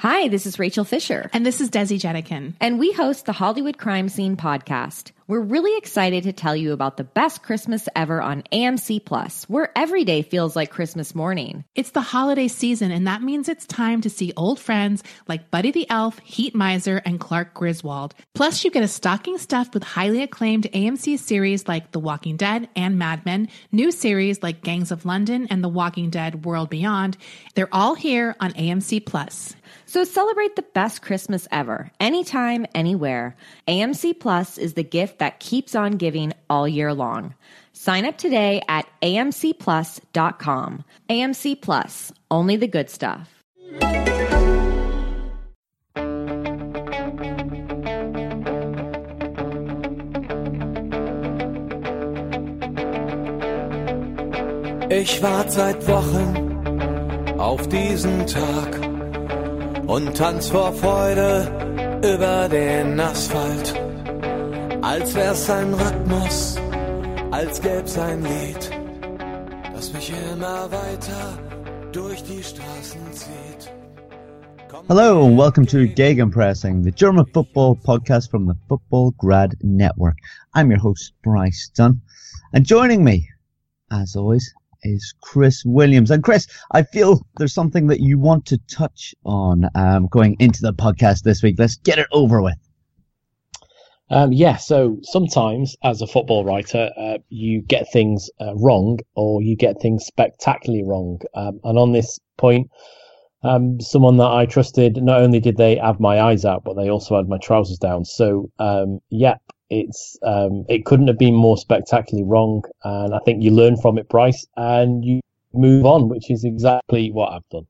Hi, this is Rachel Fisher. And this is Desi Jedeikin. And we host the Hollywood Crime Scene podcast. We're really excited to tell you about the best Christmas ever on AMC Plus, where every day feels like Christmas morning. It's the holiday season, and that means it's time to see old friends like Buddy the Elf, Heat Miser, and Clark Griswold. Plus, you get a stocking stuffed with highly acclaimed AMC series like The Walking Dead and Mad Men, new series like Gangs of London and The Walking Dead World Beyond. They're all here on AMC Plus. So celebrate the best Christmas ever, anytime, anywhere. AMC Plus is the gift that keeps on giving all year long. Sign up today at amcplus.com. AMC Plus, only the good stuff. Ich warte seit Wochen auf diesen Tag und tanz vor Freude über den Asphalt. Als wär's ein Rhythmus, als gäb's ein Lied, das mich immer weiter durch die Straßen zieht. Hello and welcome to Gegenpressing, the German football podcast from the Football Grad Network. I'm your host, Bryce Dunn, and joining me, as always, is Chris Williams. And Chris, I feel there's something that you want to touch on um, going into the podcast this week. Let's get it over with. Um, yeah, so sometimes as a football writer, uh, you get things uh, wrong or you get things spectacularly wrong. Um, and on this point, um, someone that I trusted, not only did they have my eyes out, but they also had my trousers down. So, um, yeah, it's um, it couldn't have been more spectacularly wrong, and I think you learn from it, Bryce, and you move on, which is exactly what I've done.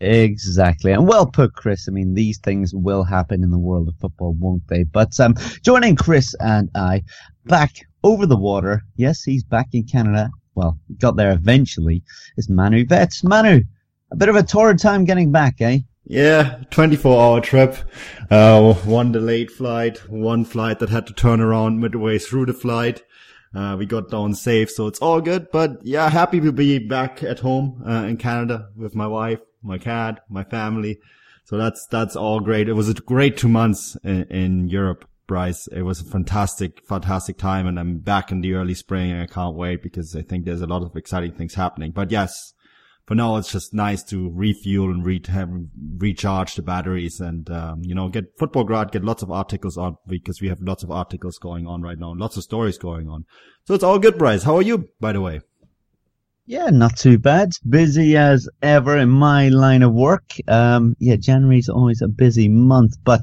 Exactly, and well put, Chris. I mean, these things will happen in the world of football, won't they? But um, joining Chris and I back over the water. Yes, he's back in Canada. Well, got there eventually. Is Manu Veth? Manu, a bit of a torrid time getting back, eh? Yeah, 24 hour trip. Uh, one delayed flight, one flight that had to turn around midway through the flight. Uh, we got down safe, so it's all good. But yeah, happy to be back at home uh, in Canada with my wife, my cat, my family. So that's that's all great. It was a great two months in, in Europe, Bryce. It was a fantastic, fantastic time, and I'm back in the early spring, and I can't wait because I think there's a lot of exciting things happening. But yes, for now it's just nice to refuel and re- recharge the batteries and um, you know get football grad get lots of articles on because we have lots of articles going on right now lots of stories going on so it's all good bryce how are you by the way yeah, not too bad. Busy as ever in my line of work. Um, yeah, January's always a busy month, but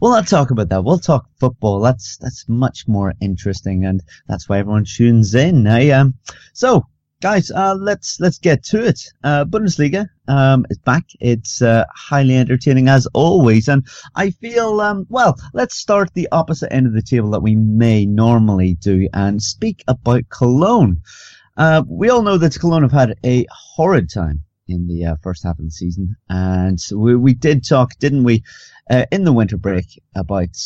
we'll not talk about that. We'll talk football. That's, that's much more interesting and that's why everyone tunes in. Eh? Um, so guys, uh, let's let's get to it. Uh, Bundesliga um, is back. It's uh, highly entertaining as always, and I feel um, well. Let's start the opposite end of the table that we may normally do and speak about Cologne. Uh, we all know that Cologne have had a horrid time in the uh, first half of the season, and we, we did talk, didn't we, uh, in the winter break about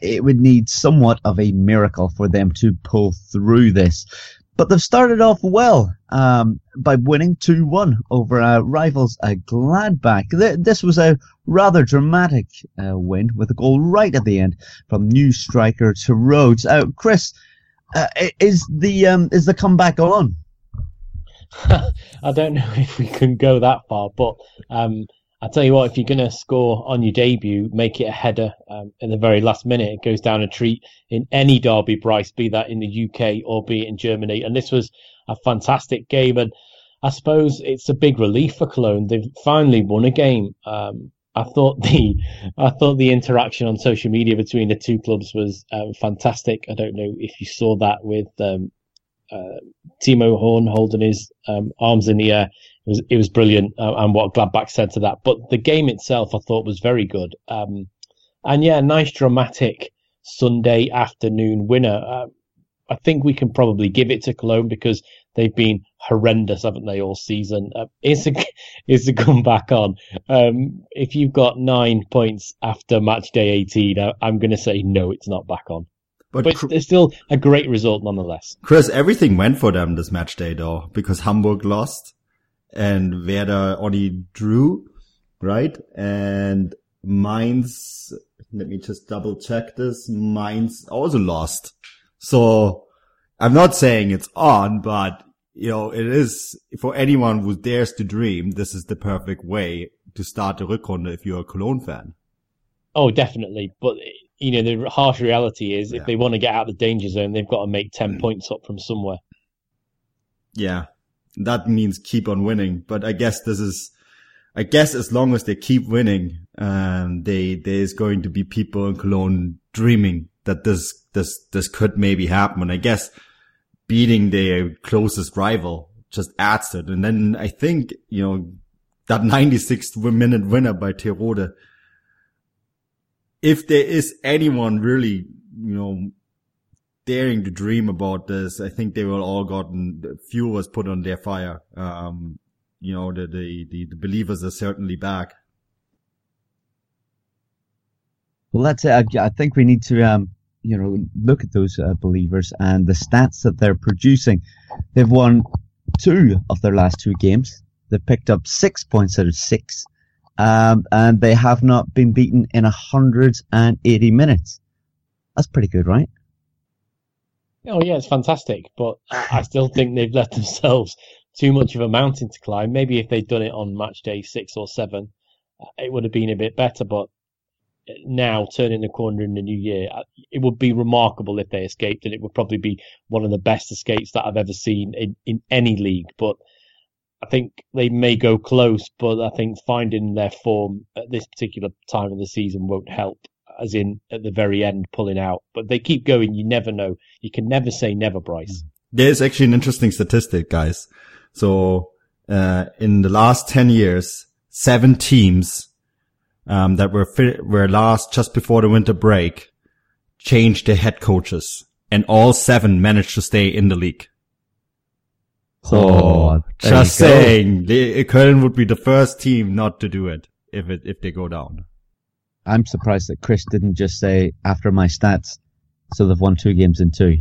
it would need somewhat of a miracle for them to pull through this. But they've started off well um, by winning 2 1 over uh, rivals Gladbach. This was a rather dramatic uh, win with a goal right at the end from new striker Terodde. Uh, Chris, uh, is the um, is the comeback on? I don't know if we can go that far, but um, I tell you what, if you're going to score on your debut, make it a header um, in the very last minute. It goes down a treat in any derby, Bryce, be that in the UK or be it in Germany. And this was a fantastic game. And I suppose it's a big relief for Cologne. They've finally won a game. Um, I thought the I thought the interaction on social media between the two clubs was um, fantastic. I don't know if you saw that with um, uh, Timo Horn holding his um, arms in the air it was it was brilliant, uh, and what Gladbach said to that. But the game itself, I thought, was very good. Um, and yeah, nice dramatic Sunday afternoon winner. Uh, I think we can probably give it to Cologne because they've been horrendous, haven't they, all season? Uh, it's a it's a comeback on. Um, if you've got nine points after match day 18, I, am going to say no, it's not back on. But, but it's still a great result nonetheless. Chris, everything went for them this match day though, because Hamburg lost and Werder only drew. right? And Mainz, let me just double check this. Mainz also lost. So I'm not saying it's on, but you know, it is for anyone who dares to dream. This is the perfect way to start the Rückrunde if you're a Cologne fan. Oh, definitely. But you know, the harsh reality is Yeah. if they want to get out of the danger zone, they've got to make ten Mm. points up from somewhere. Yeah, that means keep on winning. But I guess this is, I guess as long as they keep winning, um, they, there's going to be people in Cologne dreaming that this, this, this could maybe happen. And I guess beating their closest rival just adds it. And then I think, you know, that 96th minute winner by Terodde, if there is anyone really, you know, daring to dream about this, I think they will all gotten fuel was put on their fire. Um, you know, the, the, the, the believers are certainly back. Well, that's it. I think we need to, um, you know, look at those uh, believers and the stats that they're producing. They've won two of their last two games. They've picked up six points out of six. Um, and they have not been beaten in 180 minutes. That's pretty good, right? Oh yeah, it's fantastic, but I still think they've left themselves too much of a mountain to climb. Maybe if they'd done it on match day six or seven, uh, it would have been a bit better. But now, turning the corner in the new year, uh, it would be remarkable if they escaped, and it would probably be one of the best escapes that I've ever seen in, in any league. But I think they may go close, but I think finding their form at this particular time of the season won't help. As in at the very end, pulling out. But they keep going. You never know. You can never say never, Bryce. There's actually an interesting statistic, guys. So, uh, in the last 10 years, seven teams, um, that were, fi- were last just before the winter break changed their head coaches and all seven managed to stay in the league. So Oh, just saying, the, Köln would be the first team not to do it if it, if they go down. I'm surprised that Chris didn't just say after my stats. So they've won two games in two.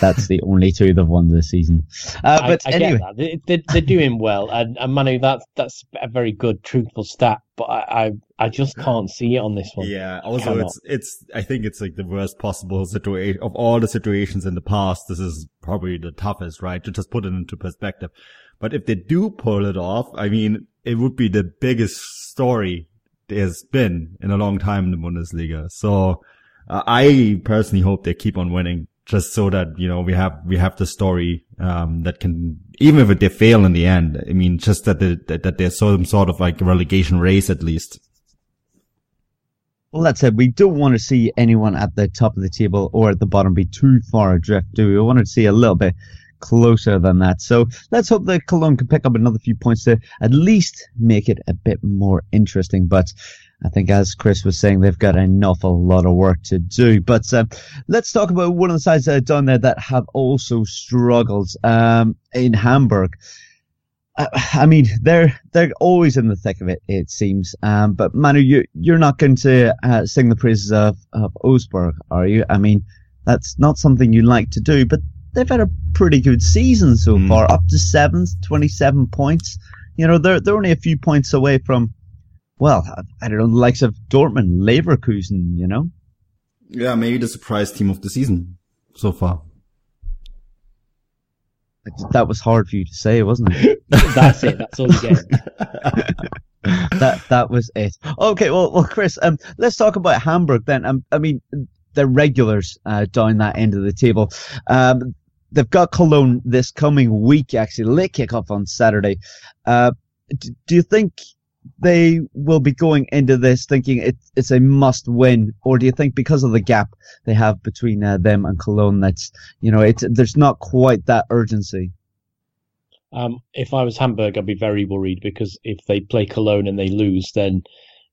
That's the only two they've won this season. Uh, but I anyway, get that. They, they're, they're doing well, and, and Manu, that's that's a very good, truthful stat. But I, I, I just can't see it on this one. Yeah. Also, cannot. it's, it's, I think it's like the worst possible situation of all the situations in the past. This is probably the toughest, right? To just put it into perspective. But if they do pull it off, I mean, it would be the biggest story there's been in a long time in the Bundesliga. So uh, I personally hope they keep on winning just so that, you know, we have, we have the story, um, that can, even if they fail in the end, I mean, just that, they, that, that there's some sort of like relegation race at least. well, that's it. We don't want to see anyone at the top of the table or at the bottom be too far adrift, do we? We want to see a little bit closer than that. So let's hope that Cologne can pick up another few points to at least make it a bit more interesting. But I think, as Chris was saying, they've got an awful lot of work to do. But um, let's talk about one of the sides uh, down there that have also struggled um, in Hamburg. Uh, I mean, they're they're always in the thick of it. It seems. Um, but Manu, you you're not going to uh, sing the praises of of Augsburg, are you? I mean, that's not something you like to do. But they've had a pretty good season so Mm. far, up to seventh, twenty seven points. You know, they're they're only a few points away from, well, I don't know, the likes of Dortmund, Leverkusen. You know. Yeah, maybe the surprise team of the season so far. That was hard for you to say, wasn't it? That's it. That's all you get. that that was it. Okay, well, well, Chris, um, let's talk about Hamburg then. Um, I mean, they're regulars uh, down that end of the table. Um, they've got Cologne this coming week. Actually, late kickoff on Saturday. Uh, d- do you think they will be going into this thinking it, it's a must win, or do you think because of the gap they have between uh, them and Cologne, that's you know, it's there's not quite that urgency? Um, if I was Hamburg, I'd be very worried because if they play Cologne and they lose, then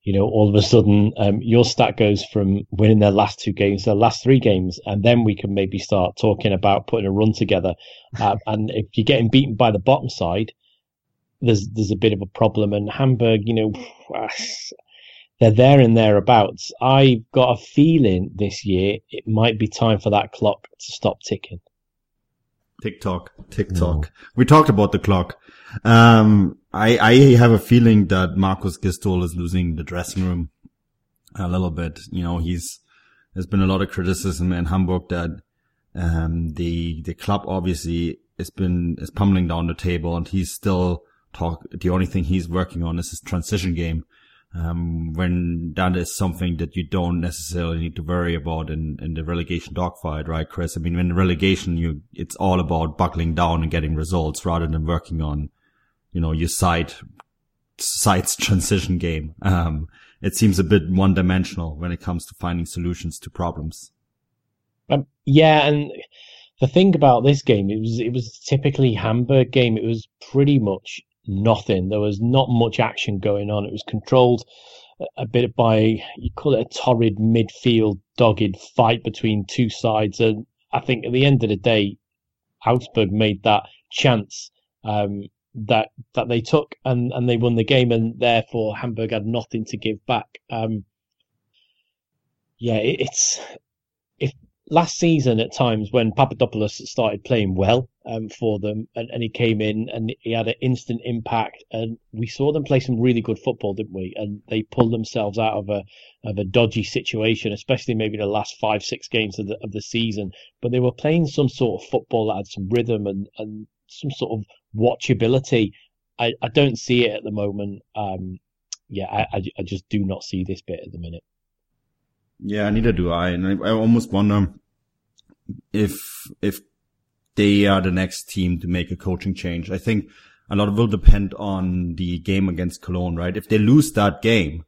you know all of a sudden um, your stat goes from winning their last two games to their last three games, and then we can maybe start talking about putting a run together. Uh, and if you're getting beaten by the bottom side, there's there's a bit of a problem. And Hamburg, you know, they're there and thereabouts. I've got a feeling this year it might be time for that clock to stop ticking. TikTok, TikTok. We talked about the clock. Um, I, I have a feeling that Markus Gisdol is losing the dressing room a little bit. You know, he's, there's been a lot of criticism in Hamburg that, um, the, the club obviously has been, is pummeling down the table and he's still talk, the only thing he's working on is his transition game. Um, when that is something that you don't necessarily need to worry about in, in the relegation dogfight, right, Chris? I mean, when relegation, you, it's all about buckling down and getting results rather than working on, you know, your side, side's transition game. Um, it seems a bit one dimensional when it comes to finding solutions to problems. Um, yeah, and the thing about this game, it was it was typically Hamburg game. It was pretty much nothing. There was not much action going on. It was controlled a bit by you call it a torrid midfield dogged fight between two sides. And I think at the end of the day, Augsburg made that chance um, that that they took and, and they won the game, and therefore Hamburg had nothing to give back. Um, yeah, it, it's last season at times when Papadopoulos started playing well um, for them and, and, he came in and he had an instant impact and we saw them play some really good football, didn't we? And they pulled themselves out of a of a dodgy situation, especially maybe the last five six games of the of the season. But they were playing some sort of football that had some rhythm and and some sort of watchability. I, I don't see it at the moment. Um, yeah, I, I, I just do not see this bit at the minute. Yeah, neither do I. And I, I almost wonder if if they are the next team to make a coaching change. I think a lot will depend on the game against Cologne, right? If they lose that game,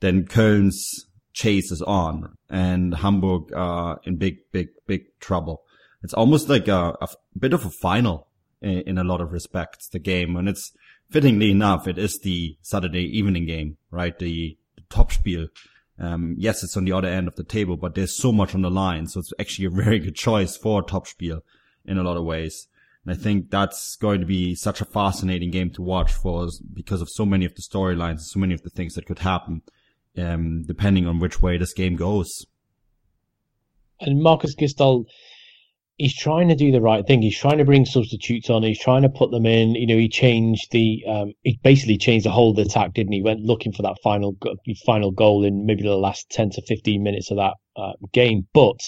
then Köln's chase is on and Hamburg are in big, big, big trouble. It's almost like a, a bit of a final in, in, a lot of respects, the game. And it's fittingly enough, it is the Saturday evening game, right? The, the Topspiel. Um, yes, it's on the other end of the table, but there's so much on the line. So it's actually a very good choice for a Topspiel in a lot of ways. And I think that's going to be such a fascinating game to watch for us because of so many of the storylines, so many of the things that could happen, um, depending on which way this game goes. And Markus Gisdol, he's trying to do the right thing. He's trying to bring substitutes on. He's trying to put them in. You know, he changed the, um, he basically changed the whole of the attack, didn't he? Went looking for that final, final goal in maybe the last 10 to 15 minutes of that uh, game. But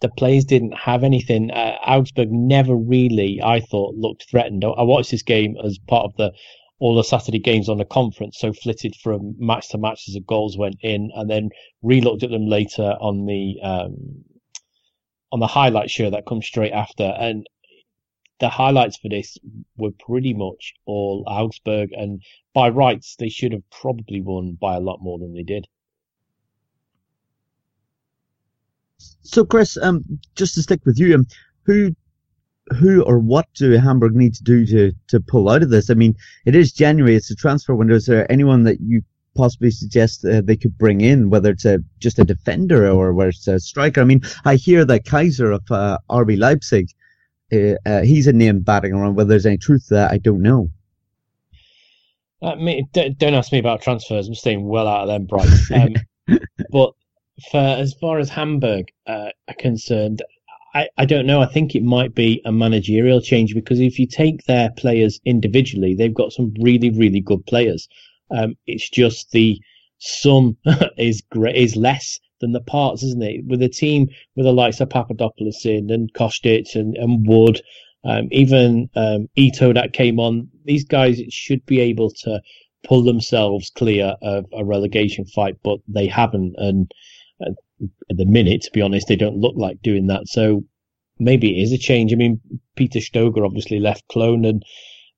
the players didn't have anything. Uh, Augsburg never really, I thought, looked threatened. I watched this game as part of the all the Saturday games on the conference, so flitted from match to match as the goals went in, and then re-looked at them later on the um, on the highlight show that comes straight after, and the highlights for this were pretty much all Augsburg, and by rights they should have probably won by a lot more than they did. So, Chris, um, just to stick with you, um, who, who or what do Hamburg need to do to to pull out of this? I mean, it is January; it's a transfer window. Is there anyone that you possibly suggest uh, they could bring in, whether it's a just a defender or whether it's a striker? I mean, I hear that Kaiser of uh, RB Leipzig, uh, uh, he's a name batting around. Whether there's any truth to that, I don't know. Uh, me, don't ask me about transfers. I'm staying well out of them, Bryce. Um, but for as far as Hamburg uh, are concerned, I, I don't know. I think it might be a managerial change because if you take their players individually, they've got some really, really good players. Um, it's just the sum is great, is less than the parts, isn't it? With a team with the likes of Papadopoulos in and Kostic and, and Wood, um, even um, Ito that came on, these guys should be able to pull themselves clear of a relegation fight, but they haven't. And at the minute, to be honest, they don't look like doing that. So maybe it is a change. I mean, Peter Stöger obviously left Cologne and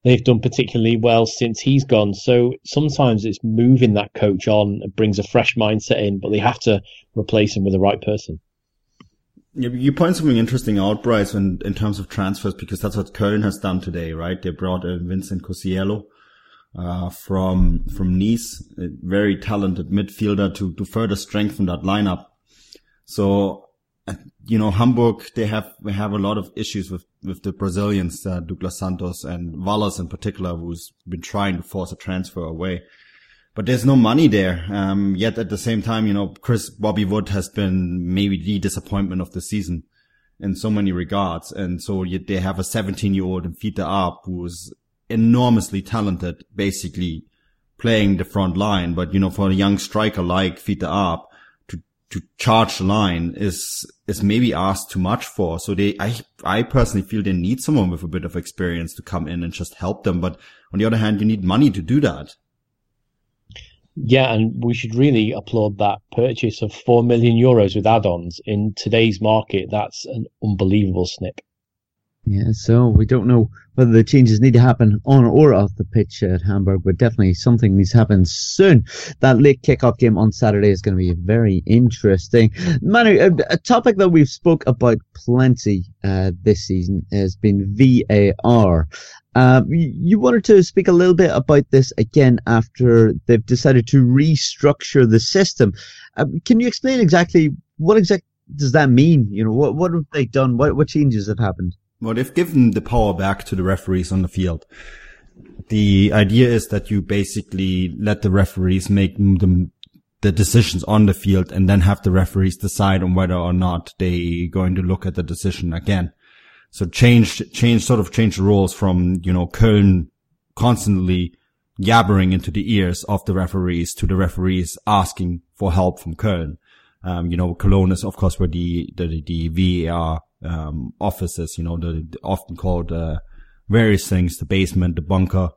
they've done particularly well since he's gone. So sometimes it's moving that coach on, it brings a fresh mindset in, but they have to replace him with the right person. You point something interesting out, Bryce, in, in terms of transfers, because that's what Köln has done today, right? They brought in Vincent Koziello, uh, from from Nice, a very talented midfielder to to further strengthen that lineup. So, you know, Hamburg they have they have a lot of issues with with the Brazilians, uh, Douglas Santos and Wallace in particular, who's been trying to force a transfer away. But there's no money there. Um, yet at the same time, you know, Chris Bobby Wood has been maybe the disappointment of the season. in so many regards. And so they have a 17 year old in Fiete Arp who's enormously talented, basically playing the front line. But, you know, for a young striker like Fiete Arp to, to charge the line is, is maybe asked too much for. So they, I, I personally feel they need someone with a bit of experience to come in and just help them. But on the other hand, you need money to do that. Yeah, and we should really applaud that purchase of 4 million euros with add ons. In today's market, that's an unbelievable snip. Yeah, so we don't know whether the changes need to happen on or off the pitch at Hamburg, but definitely something needs to happen soon. That late kickoff game on Saturday is going to be very interesting. Manu, a, a topic that we've spoke about plenty uh, this season has been VAR. Uh, you wanted to speak a little bit about this again after they've decided to restructure the system. Uh, can you explain exactly what exactly does that mean? You know, what what have they done? What what changes have happened? Well, they've given the power back to the referees on the field. The idea is that you basically let the referees make them the decisions on the field and then have the referees decide on whether or not they're going to look at the decision again. So change, change, sort of change the rules from, you know, Köln constantly yabbering into the ears of the referees to the referees asking for help from Köln. Um, you know, Cologne is of course where the, the, the VAR um, offices, you know, the, the often called uh, various things, the basement, the bunker,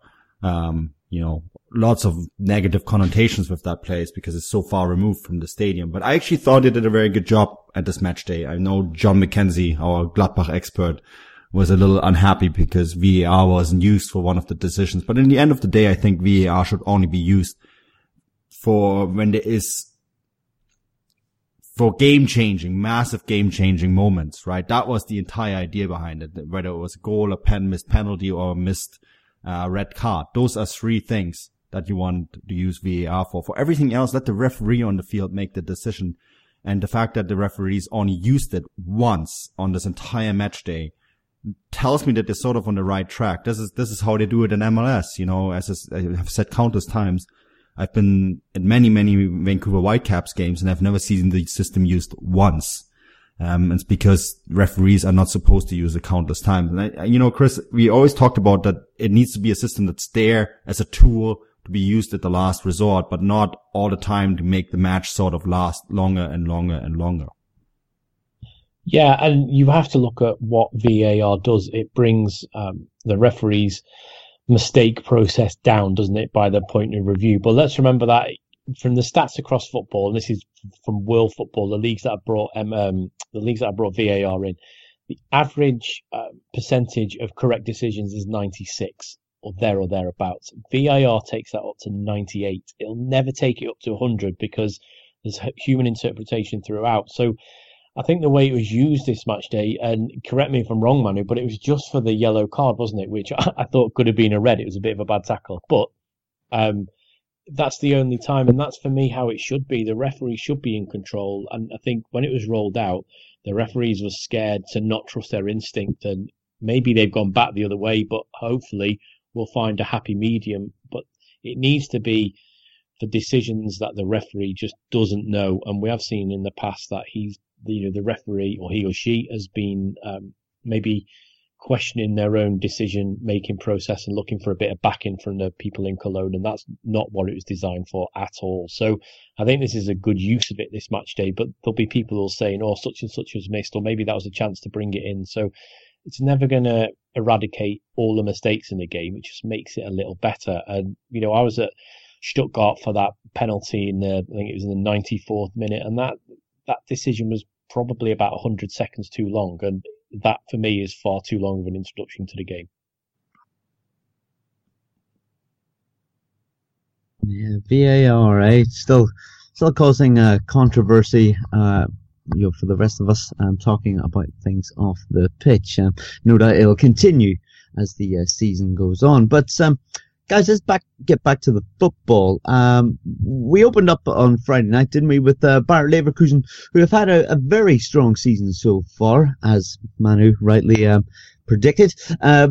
um, you know, lots of negative connotations with that place because it's so far removed from the stadium. But I actually thought they did a very good job at this match day. I know John McKenzie, our Gladbach expert, was a little unhappy because VAR wasn't used for one of the decisions. But in the end of the day, I think VAR should only be used for when there is for game changing, massive game changing moments, right? That was the entire idea behind it. Whether it was a goal, a pen, missed penalty, or missed uh, red card. Those are three things that you want to use VAR for. For everything else, let the referee on the field make the decision. And the fact that the referees only used it once on this entire match day tells me that they're sort of on the right track. This is, this is how they do it in MLS. You know, as I have said countless times, I've been at many, many Vancouver Whitecaps games and I've never seen the system used once. Um, it's because referees are not supposed to use it countless times. And I, you know, Chris, we always talked about that it needs to be a system that's there as a tool to be used at the last resort, but not all the time to make the match sort of last longer and longer and longer. Yeah, and you have to look at what VAR does. It brings um, the referees mistake process down, doesn't it, by the point of review? But let's remember that from the stats across football, and this is from world football, the leagues that have brought um, um the leagues that have brought VAR in, the average uh, percentage of correct decisions is 96 or there or thereabouts. VAR takes that up to 98. It'll never take it up to 100 because there's human interpretation throughout. So I think the way it was used this match day, and correct me if I'm wrong, Manu, but it was just for the yellow card, wasn't it? Which I, I thought could have been a red. It was a bit of a bad tackle, but um, that's the only time, and that's for me how it should be. The referee should be in control, and I think when it was rolled out, the referees were scared to not trust their instinct, and maybe they've gone back the other way, but hopefully we'll find a happy medium. But it needs to be for decisions that the referee just doesn't know, and we have seen in the past that he's the, you know the referee or he or she has been um, maybe questioning their own decision making process and looking for a bit of backing from the people in Cologne, and that's not what it was designed for at all. So I think this is a good use of it this match day, but there'll be people who'll saying, "Oh, such and such was missed," or maybe that was a chance to bring it in. So it's never going to eradicate all the mistakes in the game. It just makes it a little better. And you know, I was at Stuttgart for that penalty in the I think it was in the 94th minute, and that that decision was probably about 100 seconds too long, and that for me is far too long of an introduction to the game. Yeah, VAR, eh? Still, still causing uh, controversy. Uh, you know, for the rest of us, um, talking about things off the pitch. Um, no doubt it'll continue as the uh, season goes on. But um, guys, let's back get back to the football. Um, we opened up on Friday night, didn't we, with uh, Bayer Leverkusen, who have had a, a, very strong season so far, as Manu rightly um, predicted, uh,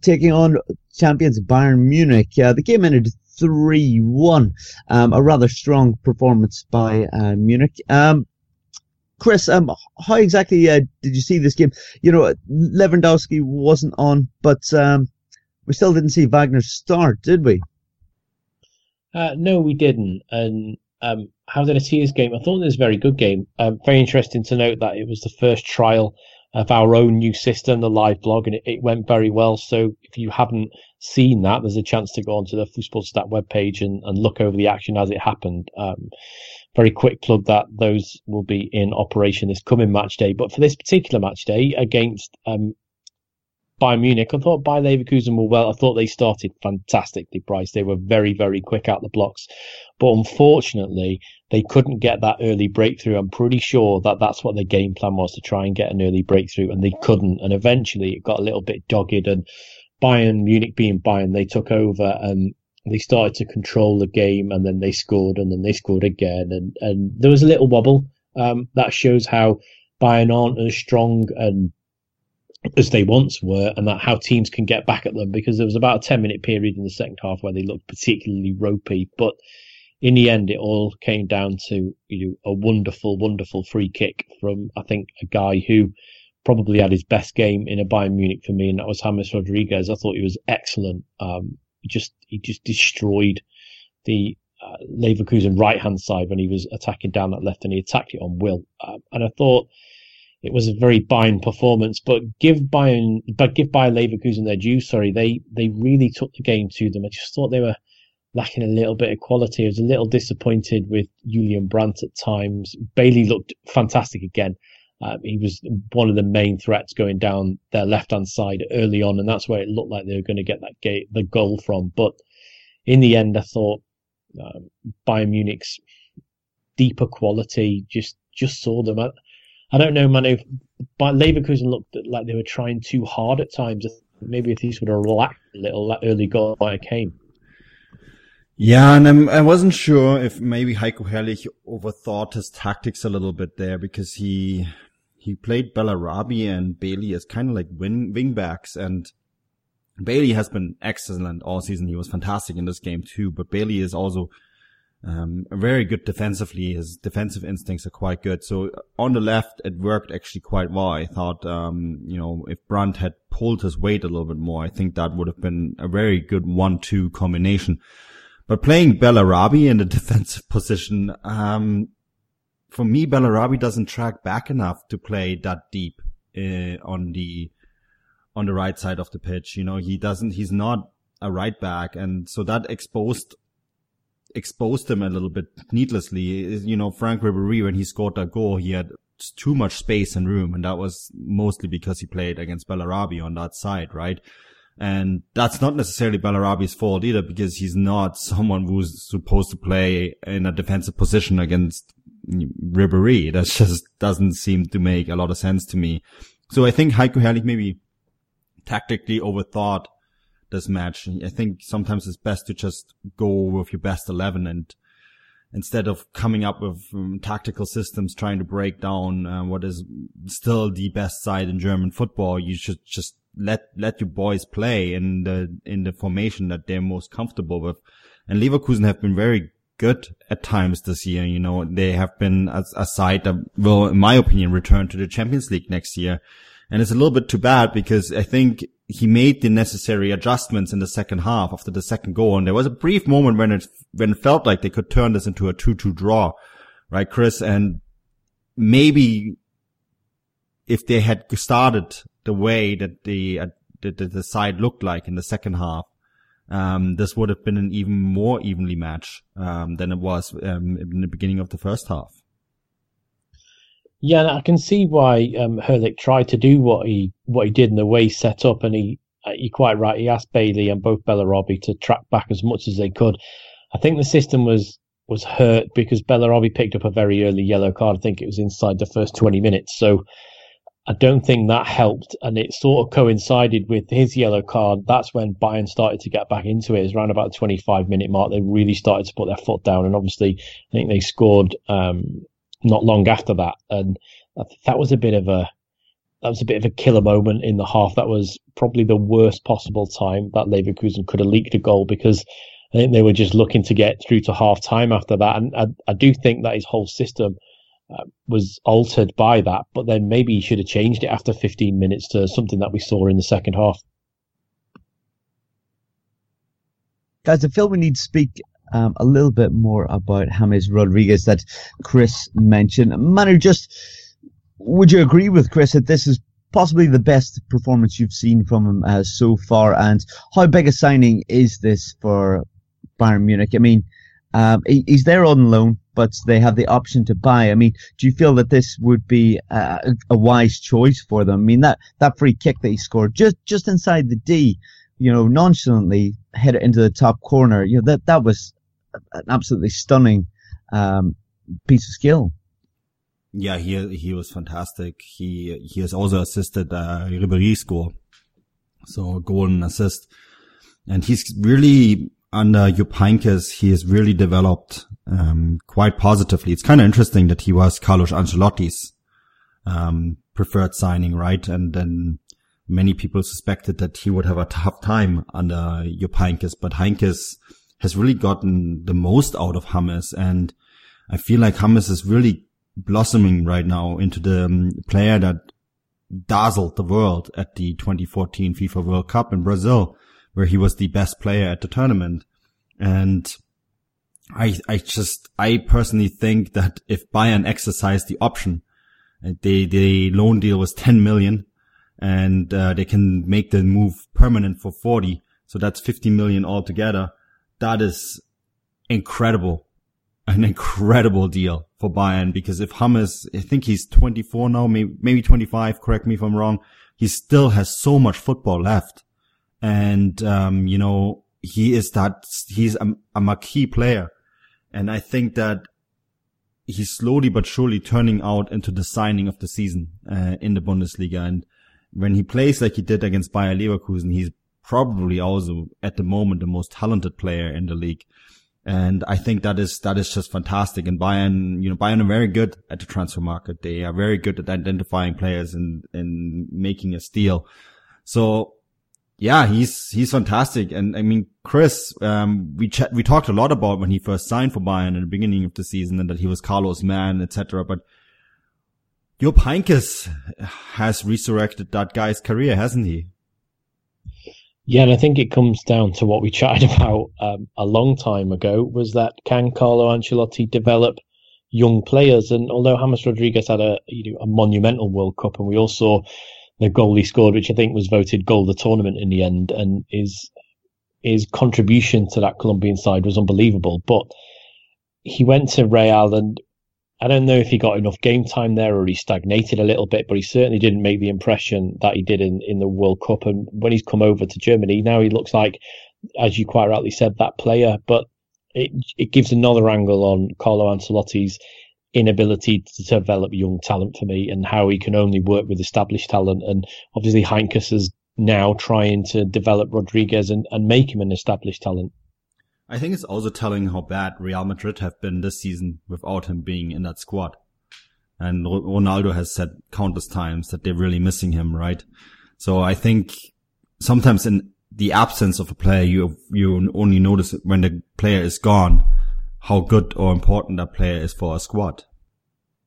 taking on champions Bayern Munich. Uh, the game ended 3-1. Um, a rather strong performance by uh, Munich. Um, Chris, um, how exactly uh, did you see this game? You know, Lewandowski wasn't on, but um, we still didn't see Wagner start, did we? Uh, no, we didn't. And um, how did I see his game? I thought it was a very good game. Um, very interesting to note that it was the first trial of our own new system, the live blog, and it, it went very well. So if you haven't seen that, there's a chance to go onto the Football Stat webpage and, and look over the action as it happened. Um, very quick plug that those will be in operation this coming match day. But for this particular match day against um, Bayern Munich, I thought Bayer Leverkusen were well. I thought they started fantastically, Bryce. They were very, very quick out the blocks. But unfortunately, they couldn't get that early breakthrough. I'm pretty sure that that's what their game plan was to try and get an early breakthrough, and they couldn't. And eventually, it got a little bit dogged. And Bayern Munich being Bayern, they took over and they started to control the game, and then they scored, and then they scored again, and and there was a little wobble. Um, that shows how Bayern aren't as strong and as they once were, and that how teams can get back at them. Because there was about a ten minute period in the second half where they looked particularly ropey, but in the end, it all came down to you know a wonderful, wonderful free kick from I think a guy who probably had his best game in a Bayern Munich for me, and that was James Rodriguez. I thought he was excellent. Um, he just he just destroyed the uh, Leverkusen right hand side when he was attacking down that left, and he attacked it on will. Uh, and I thought it was a very Bayern performance. But give Bayern, but give Bayern Leverkusen their due. Sorry, they they really took the game to them. I just thought they were lacking a little bit of quality. I was a little disappointed with Julian Brandt at times. Bailey looked fantastic again. Um, he was one of the main threats going down their left hand side early on, and that's where it looked like they were going to get that gate, the goal from. But in the end, I thought um, Bayern Munich's deeper quality just just saw them. I, I don't know, Manu. But Leverkusen looked like they were trying too hard at times. Maybe if these would have relaxed a little, that early goal might have came. Yeah, and I'm, I wasn't sure if maybe Heiko Herrlich overthought his tactics a little bit there because he he played Bellarabi and Bailey as kind of like wing wingbacks, and Bailey has been excellent all season. He was fantastic in this game too, but Bailey is also um, very good defensively. His defensive instincts are quite good. So on the left, it worked actually quite well. I thought, um, you know, if Brandt had pulled his weight a little bit more, I think that would have been a very good one-two combination. But playing Bellarabi in the defensive position, um, for me, Bellarabi doesn't track back enough to play that deep uh, on the on the right side of the pitch. You know, he doesn't. He's not a right back, and so that exposed exposed him a little bit needlessly. You know, Frank Ribery when he scored that goal, he had too much space and room, and that was mostly because he played against Bellarabi on that side, right? And that's not necessarily Bellarabi's fault either because he's not someone who's supposed to play in a defensive position against Ribery. That just doesn't seem to make a lot of sense to me. So I think Heiko Herrlich maybe tactically overthought this match. I think sometimes it's best to just go with your best 11 and instead of coming up with um, tactical systems trying to break down uh, what is still the best side in German football, you should just let let your boys play in the in the formation that they're most comfortable with. And Leverkusen have been very good at times this year. You know, they have been a, a side that will, in my opinion, return to the Champions League next year. And it's a little bit too bad because I think he made the necessary adjustments in the second half after the second goal. And there was a brief moment when it, when it felt like they could turn this into a 2-2 draw, right, Chris? And maybe if they had started the way that the, uh, the, the side looked like in the second half, um, this would have been an even more evenly match um, than it was um, in the beginning of the first half. Yeah, I can see why um, Herrlich tried to do what he what he did in the way he set up, and he uh, you're quite right. He asked Bailey and both Bellarabi to track back as much as they could. I think the system was was hurt because Bellarabi picked up a very early yellow card. I think it was inside the first 20 minutes. So I don't think that helped, and it sort of coincided with his yellow card. That's when Bayern started to get back into it. It was around about the 25 minute mark. They really started to put their foot down, and obviously, I think they scored um, not long after that, and that was a bit of a that was a bit of a killer moment in the half. That was probably the worst possible time that Leverkusen could have leaked a goal because I think they were just looking to get through to half time after that. And I, I do think that his whole system uh, was altered by that. But then maybe he should have changed it after 15 minutes to something that we saw in the second half. Guys, I feel we need to speak um, a little bit more about James Rodriguez that Chris mentioned. Manu, just would you agree with Chris that this is possibly the best performance you've seen from him uh, so far? And how big a signing is this for Bayern Munich? I mean, um, he, he's there on loan, but they have the option to buy. I mean, do you feel that this would be a, a wise choice for them? I mean, that, that free kick that he scored just, just inside the D, you know, nonchalantly hit it into the top corner. You know, that, that was an absolutely stunning, um, piece of skill. Yeah, he he was fantastic. He he has also assisted uh, Ribery score, so goal and assist, and he's really under Jupp Heynckes, he has really developed um, quite positively. It's kind of interesting that he was Carlos Ancelotti's um, preferred signing, right? And then many people suspected that he would have a tough time under Jupp Heynckes, but Heynckes has really gotten the most out of James, and I feel like James is really blossoming right now into the um, player that dazzled the world at the 2014 FIFA World Cup in Brazil where he was the best player at the tournament. And I, I just, I personally think that if Bayern exercised the option, uh, they, the loan deal was 10 million and uh, they can make the move permanent for 40. So that's 50 million altogether. That is incredible. An incredible deal for Bayern because if James, I think he's 24 now, maybe, maybe 25, correct me if I'm wrong. He still has so much football left and um, you know he is that he's a, a marquee player, and I think that he's slowly but surely turning out into the signing of the season uh, in the Bundesliga. And when he plays like he did against Bayer Leverkusen, he's probably also at the moment the most talented player in the league. And I think that is, that is just fantastic. And Bayern, you know, Bayern are very good at the transfer market. They are very good at identifying players and, and making a steal. So yeah, he's he's fantastic, and I mean, Chris, um, we we talked a lot about when he first signed for Bayern in the beginning of the season, and that he was Carlos' man, etc. But Jupp Heynckes has resurrected that guy's career, hasn't he? Yeah, and I think it comes down to what we chatted about um, a long time ago: was that can Carlo Ancelotti develop young players? And although James Rodriguez had a you know, a monumental World Cup, and we all saw the goal he scored, which I think was voted goal of the tournament in the end, and his his contribution to that Colombian side was unbelievable. But he went to Real, and I don't know if he got enough game time there or he stagnated a little bit, but he certainly didn't make the impression that he did in, in the World Cup. And when he's come over to Germany, now he looks like, as you quite rightly said, that player. But it it gives another angle on Carlo Ancelotti's inability to develop young talent for me and how he can only work with established talent. And obviously Heynckes is now trying to develop Rodriguez and, and make him an established talent. I think it's also telling how bad Real Madrid have been this season without him being in that squad. And Ronaldo has said countless times that they're really missing him, right? So I think sometimes in the absence of a player, you, you only notice when the player is gone how good or important that player is for a squad.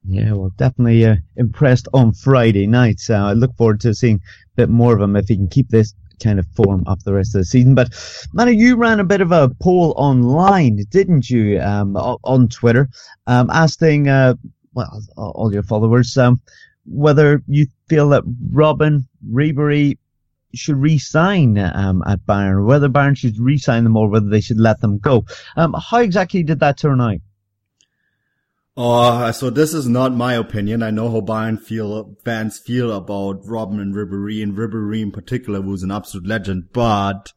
Yeah, well, definitely uh, impressed on Friday night. So I look forward to seeing a bit more of him if he can keep this kind of form up the rest of the season. But Manu, you ran a bit of a poll online, didn't you, um, on Twitter, um, asking, uh, well, all your followers, um, whether you feel that Robben Ribery, should re-sign um, at Bayern, whether Bayern should re-sign them or whether they should let them go. Um, how exactly did that turn out? Oh, so this is not my opinion. I know how Bayern feel, fans feel about Robben and Ribery, and Ribery in particular, who's an absolute legend. But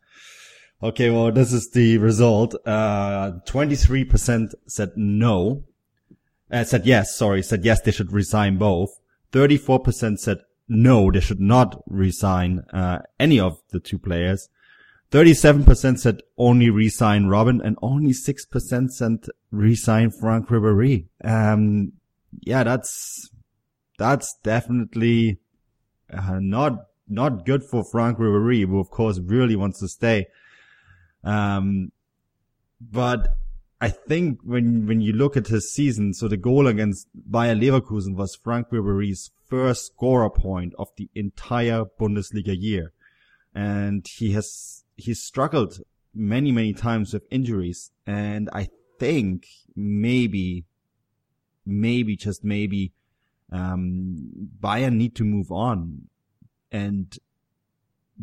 okay, well, this is the result. Uh, 23% said no. Uh, said yes, sorry, said yes, they should resign both. 34% said no, they should not resign uh, any of the two players. 37% said only resign Robben and only 6% said resign Frank Ribery. Um, yeah, that's, that's definitely uh, not, not good for Frank Ribery, who of course really wants to stay. Um, but I think when, when you look at his season, so the goal against Bayer Leverkusen was Frank Ribery's first scorer point of the entire Bundesliga year. And he has, he's struggled many, many times with injuries. And I think maybe, maybe, just maybe, um, Bayern need to move on and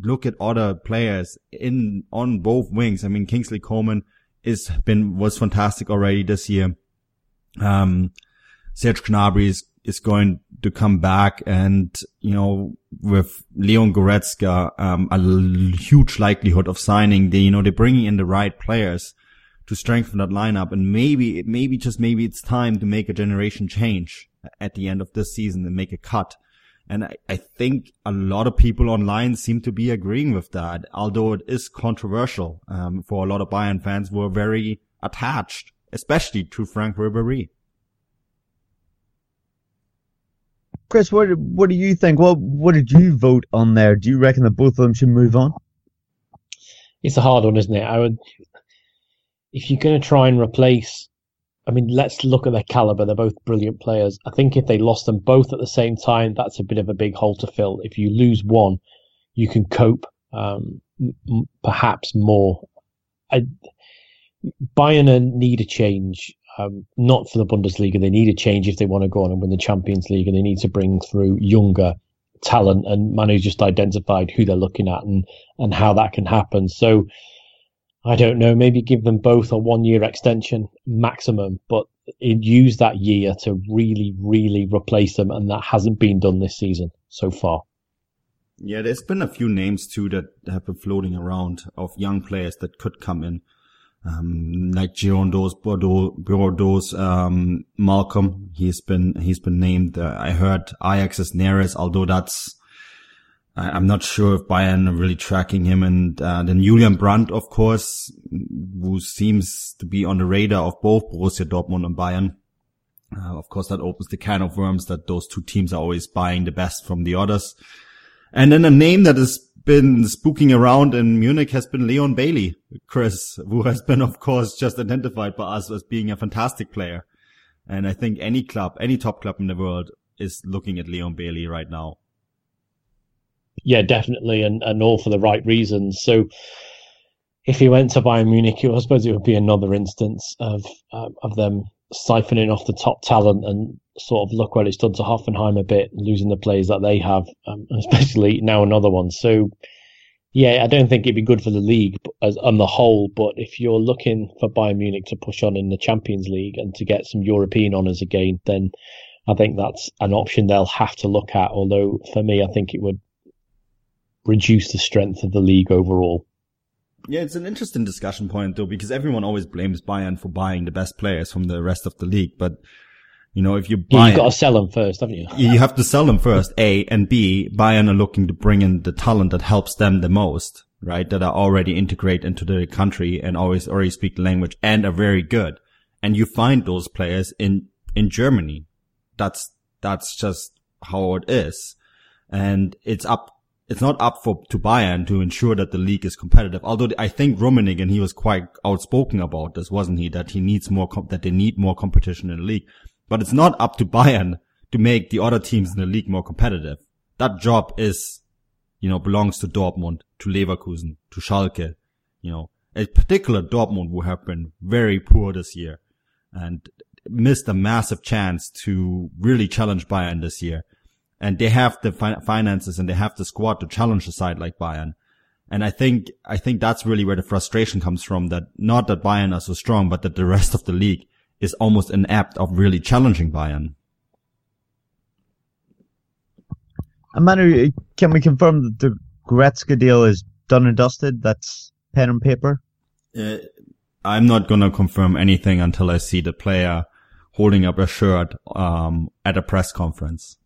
look at other players in, on both wings. I mean, Kingsley Coman, is been was fantastic already this year. Um, Serge Gnabry is, is going to come back and, you know, with Leon Goretzka, um, a l- huge likelihood of signing the, you know, they're bringing in the right players to strengthen that lineup. And maybe, maybe just maybe it's time to make a generation change at the end of this season and make a cut. And I, I think a lot of people online seem to be agreeing with that, although it is controversial um, for a lot of Bayern fans who are very attached, especially to Frank Ribery. Chris, what what do you think? What what did you vote on there? Do you reckon that both of them should move on? It's a hard one, isn't it? I would, if you're going to try and replace I mean, let's look at their caliber. They're both brilliant players. I think if they lost them both at the same time, that's a bit of a big hole to fill. If you lose one, you can cope, um, m- perhaps more. I, Bayern need a change, um, not for the Bundesliga. They need a change if they want to go on and win the Champions League, and they need to bring through younger talent. And Manu just identified who they're looking at and and how that can happen. So I don't know, maybe give them both a one year extension maximum, but use that year to really, really replace them. And that hasn't been done this season so far. Yeah, there's been a few names too that have been floating around of young players that could come in. Um, like Girondins, Bordeaux, Bordeaux, um, Malcom. He's been, he's been named. Uh, I heard Ajax's Neres, although that's, I, am not sure if Bayern are really tracking him. And uh, then Julian Brandt, of course, who seems to be on the radar of both Borussia Dortmund and Bayern. Uh, of course, that opens the can of worms that those two teams are always buying the best from the others. And then a name that has been spooking around in Munich has been Leon Bailey, Chris, who has been, of course, just identified by us as being a fantastic player. And I think any club, any top club in the world is looking at Leon Bailey right now yeah, definitely, and, and all for the right reasons. So if he went to Bayern Munich, I suppose it would be another instance of uh, of them siphoning off the top talent and sort of look what it's done to Hoffenheim a bit, losing the players that they have, um, especially now another one. So yeah, I don't think it'd be good for the league as on the whole. But if you're looking for Bayern Munich to push on in the Champions League and to get some European honours again, then I think that's an option they'll have to look at. Although for me, I think it would reduce the strength of the league overall. Yeah, it's an interesting discussion point though, because everyone always blames Bayern for buying the best players from the rest of the league. But, you know, if you buy, yeah, you've got to sell them first, haven't you? You have to sell them first, A, and B, Bayern are looking to bring in the talent that helps them the most, right? That are already integrated into the country and always already speak the language and are very good. And you find those players in, in Germany. That's, that's just how it is. And it's up it's not up for to Bayern to ensure that the league is competitive. Although I think Rummenigge and he was quite outspoken about this, wasn't he? That he needs more that they need more competition in the league. But it's not up to Bayern to make the other teams in the league more competitive. That job is, you know, belongs to Dortmund, to Leverkusen, to Schalke. You know, in particular Dortmund who have been very poor this year and missed a massive chance to really challenge Bayern this year and they have the fi- finances and they have the squad to challenge a side like Bayern. And I think, I think that's really where the frustration comes from that not that Bayern are so strong, but that the rest of the league is almost inept of really challenging Bayern. And Manu, can we confirm that the Goretzka deal is done and dusted? That's pen and paper? Uh, I'm not gonna confirm anything until I see the player holding up a shirt, um, at a press conference.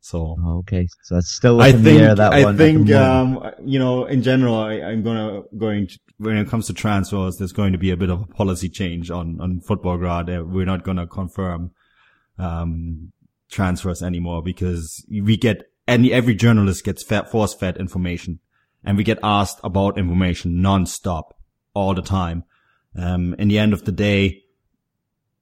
So okay, so that's still I think air, that I one think um you know in general I, am gonna going to, when it comes to transfers there's going to be a bit of a policy change on on football Uh, we're not gonna confirm um transfers anymore because we get any every journalist gets fed, force fed information. And we get asked about information non-stop all the time. Um, in the end of the day,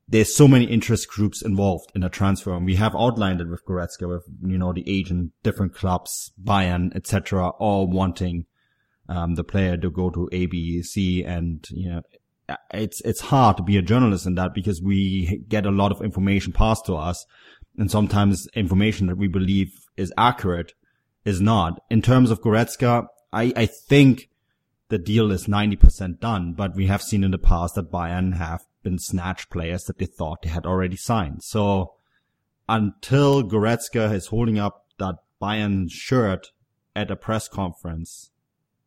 there's so many interest groups involved in a transfer, and we have outlined it with Goretzka, with you know the agent, different clubs, Bayern, etc., all wanting um, the player to go to A, B, C, and you know it's it's hard to be a journalist in that because we get a lot of information passed to us, and sometimes information that we believe is accurate is not. In terms of Goretzka, I I think the deal is 90% done, but we have seen in the past that Bayern have been snatched players that they thought they had already signed. So until Goretzka is holding up that Bayern shirt at a press conference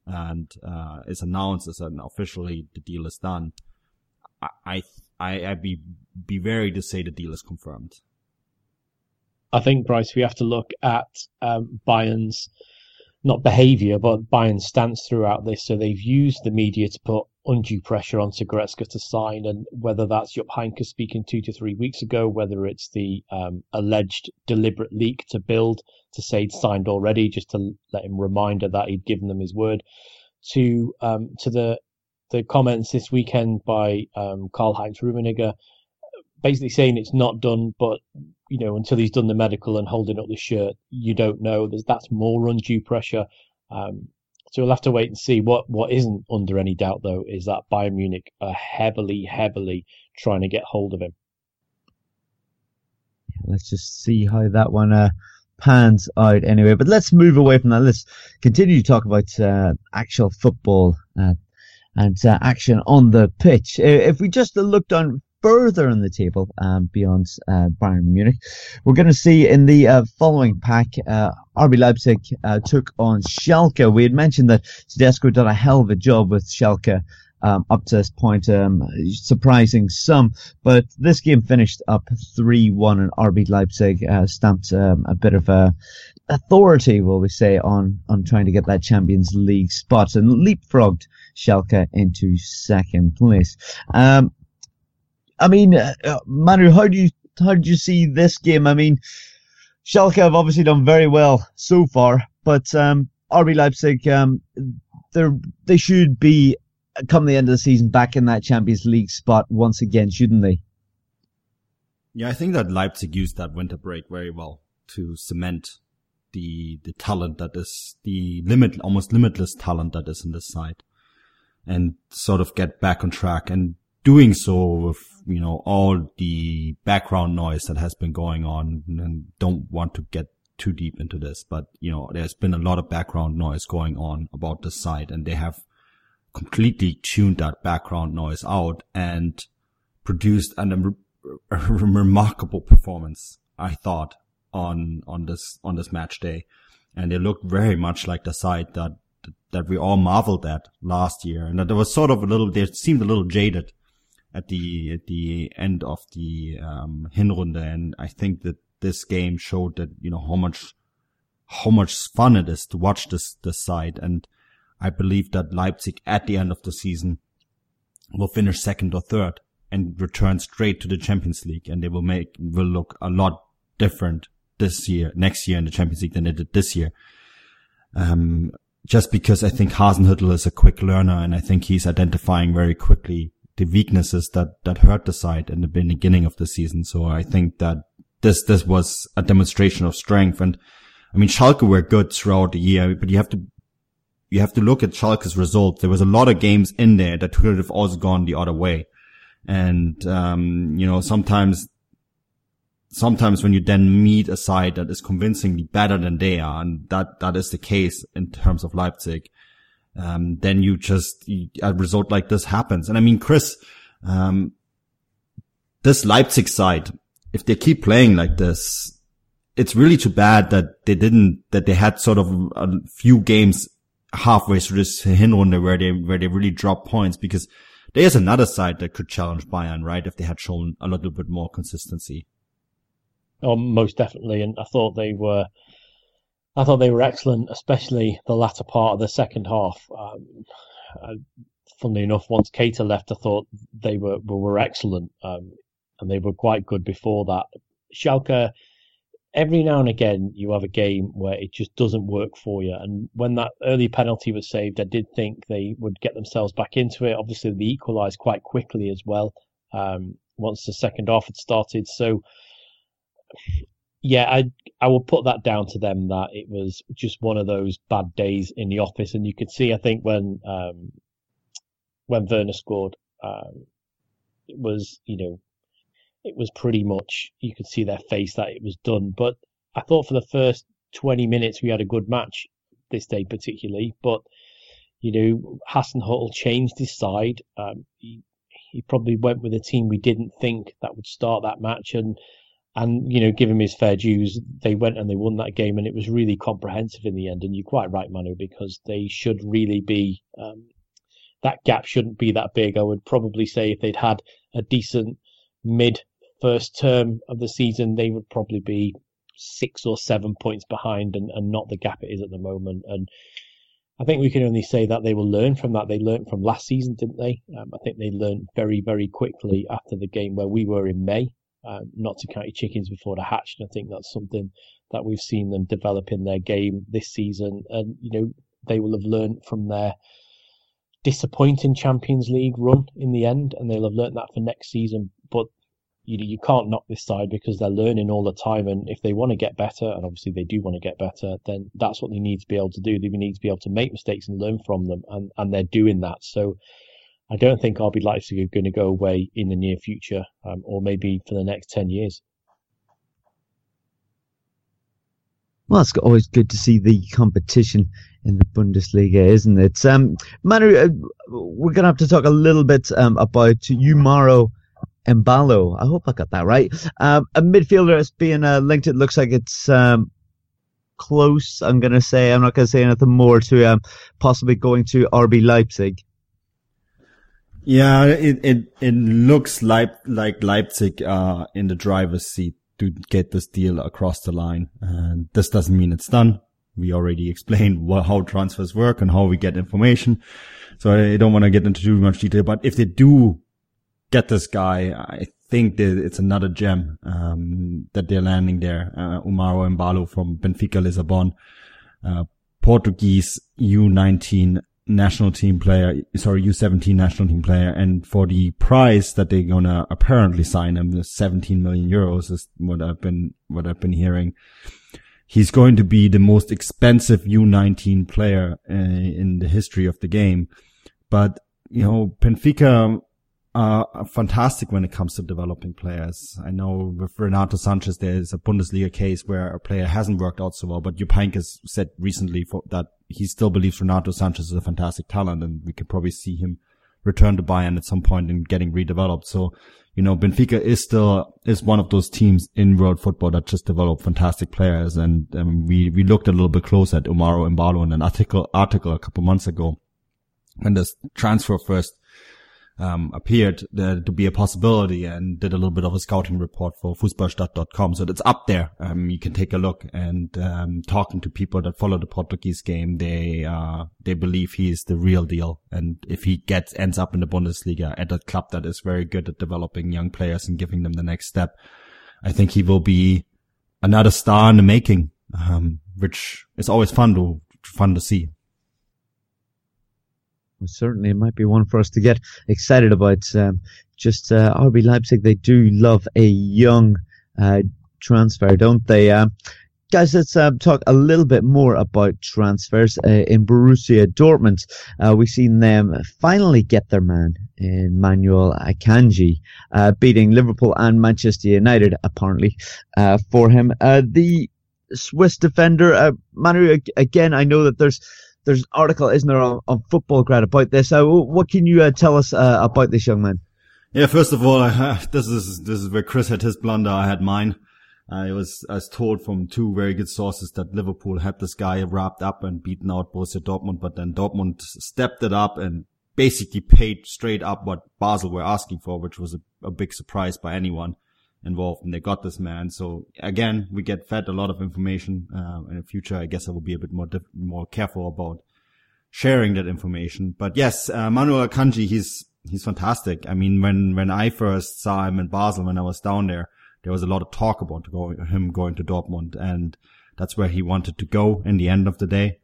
and uh, is announced as an officially the deal is done, I I I'd be be very to say the deal is confirmed. I think Bryce, we have to look at um, Bayern's not behaviour, but Bayern's stance throughout this. So they've used the media to put undue pressure on Goretzka to sign, and whether that's Jupp Heynckes speaking two to three weeks ago, whether it's the um, alleged deliberate leak to build to say he'd signed already, just to let him reminder that he'd given them his word, to um, to the the comments this weekend by um, Karl Heinz Rummenigge, basically saying it's not done, but you know, until he's done the medical and holding up the shirt, you don't know. There's that's more undue pressure. Um, so we'll have to wait and see. What what isn't under any doubt though is that Bayern Munich are heavily, heavily trying to get hold of him. Let's just see how that one uh, pans out anyway. But let's move away from that. Let's continue to talk about uh, actual football uh, and uh, action on the pitch. If we just look down further in the table um, beyond uh, Bayern Munich. We're going to see in the uh, following pack, uh, RB Leipzig uh, took on Schalke. We had mentioned that Tedesco did a hell of a job with Schalke um, up to this point, um, surprising some. But this game finished up 3-1 and RB Leipzig uh, stamped um, a bit of a authority, will we say, on, on trying to get that Champions League spot and leapfrogged Schalke into second place. Um, I mean, uh, uh, Manu, how do you how did you see this game? I mean, Schalke have obviously done very well so far, but um, RB Leipzig, um, they they should be come the end of the season back in that Champions League spot once again, shouldn't they? Yeah, I think that Leipzig used that winter break very well to cement the the talent that is the limit almost limitless talent that is in this side and sort of get back on track and doing so with you know all the background noise that has been going on and don't want to get too deep into this but you know there's been a lot of background noise going on about the site and they have completely tuned that background noise out and produced an, um, a remarkable performance i thought on on this on this match day. And they looked very much like the side that that we all marveled at last year. And that there was sort of a little they seemed a little jaded at the at the end of the um, Hinrunde, and I think that this game showed that you know how much how much fun it is to watch this this side, and I believe that Leipzig at the end of the season will finish second or third and return straight to the Champions League, and they will make will look a lot different this year, next year in the Champions League than they did this year. Um, just because I think Hasenhüttl is a quick learner, and I think he's identifying very quickly the weaknesses that, that hurt the side in the beginning of the season. So I think that this, this was a demonstration of strength. And I mean, Schalke were good throughout the year, but you have to, you have to look at Schalke's results. There was a lot of games in there that could have also gone the other way. And, um, you know, sometimes, sometimes when you then meet a side that is convincingly better than they are, and that, that is the case in terms of Leipzig, um, then you just a result like this happens. And I mean, Chris, um, this Leipzig side, if they keep playing like this, it's really too bad that they didn't that they had sort of a few games halfway through this Hinrunde where they where they really dropped points because there's another side that could challenge Bayern, right? If they had shown a little bit more consistency. Oh, most definitely. And I thought they were I thought they were excellent, especially the latter part of the second half. Um, uh, funnily enough, once Keita left, I thought they were were excellent, um, and they were quite good before that. Schalke, every now and again you have a game where it just doesn't work for you. And when that early penalty was saved, I did think they would get themselves back into it. Obviously, they equalised quite quickly as well um, once the second half had started. So, yeah, I I will put that down to them that it was just one of those bad days in the office, and you could see I think when um, when Werner scored, um, it was you know it was pretty much you could see their face that it was done. But I thought for the first 20 minutes we had a good match this day particularly, but you know Hasenhüttl changed his side. Um, he, he probably went with a team we didn't think that would start that match, and and you know give him his fair dues. They went and they won that game, and it was really comprehensive in the end. And you're quite right, Manu, because they should really be. Um, that gap shouldn't be that big. I would probably say if they'd had a decent mid first term of the season, they would probably be six or seven points behind and, and not the gap it is at the moment. And I think we can only say that they will learn from that. They learned from last season, didn't they? Um, I think they learned very, very quickly after the game where we were in May, um, not to count your chickens before they hatched. And I think that's something that we've seen them develop in their game this season. And, you know, they will have learned from their disappointing Champions League run in the end, and they'll have learned that for next season. But you know, you can't knock this side because they're learning all the time, and if they want to get better, and obviously they do want to get better, then that's what they need to be able to do. They need to be able to make mistakes and learn from them, and and they're doing that. So. I don't think RB Leipzig are going to go away in the near future, um, or maybe for the next ten years. Well, it's always good to see the competition in the Bundesliga, isn't it? Um, Manu, uh, we're going to have to talk a little bit um, about Umaro Embalo. I hope I got that right. Um, a midfielder that's being uh, linked. It looks like it's um, close. I'm going to say. I'm not going to say anything more to um, possibly going to RB Leipzig. Yeah, it it it looks like like Leipzig uh in the driver's seat to get this deal across the line. And this doesn't mean it's done. We already explained what, how transfers work and how we get information. So I don't want to get into too much detail, but if they do get this guy. I think that it's another gem um, that they're landing there. Uh, Umaro Embalo from Benfica Lisbon, uh, Portuguese U19 national team player, sorry, U17 national team player. And for the price that they're going to apparently sign him, the 17 million euros is what I've been, what I've been hearing. He's going to be the most expensive U19 player uh, in the history of the game. But, you know, Benfica are fantastic when it comes to developing players. I know with Renato Sanches, there's a Bundesliga case where a player hasn't worked out so well, but Jupp Heynckes said recently for, that he still believes Renato Sanches is a fantastic talent and we could probably see him return to Bayern at some point and getting redeveloped. So, you know, Benfica is still, is one of those teams in world football that just develop fantastic players. And we, we looked a little bit closer at Umaro Embalo in an article, article a couple months ago when this transfer first um, appeared to be a possibility and did a little bit of a scouting report for Fußballstadt.com. So that's up there. Um, you can take a look and, um, talking to people that follow the Portuguese game, they, uh, they believe he is the real deal. And if he gets, ends up in the Bundesliga at a club that is very good at developing young players and giving them the next step, I think he will be another star in the making, um, which is always fun to, fun to see. Well, certainly, it might be one for us to get excited about. Um, just uh, RB Leipzig, they do love a young uh, transfer, don't they? Um, guys, let's uh, talk a little bit more about transfers uh, in Borussia Dortmund. Uh, we've seen them finally get their man in Manuel Akanji, uh, beating Liverpool and Manchester United, apparently, uh, for him. Uh, the Swiss defender, Manu, again, I know that there's there's an article, isn't there, on, on Futbolgrad about this. Uh, what can you uh, tell us uh, about this young man? Yeah, first of all, this is this is where Chris had his blunder. I had mine. I was I was told from two very good sources that Liverpool had this guy wrapped up and beaten out Borussia Dortmund, but then Dortmund stepped it up and basically paid straight up what Basel were asking for, which was a, a big surprise by anyone involved and they got this man. So again, we get fed a lot of information. Uh, in the future, I guess I will be a bit more, diff- more careful about sharing that information. But yes, uh, Manuel Akanji, he's, he's fantastic. I mean, when, when I first saw him in Basel, when I was down there, there was a lot of talk about go, him going to Dortmund and that's where he wanted to go in the end of the day.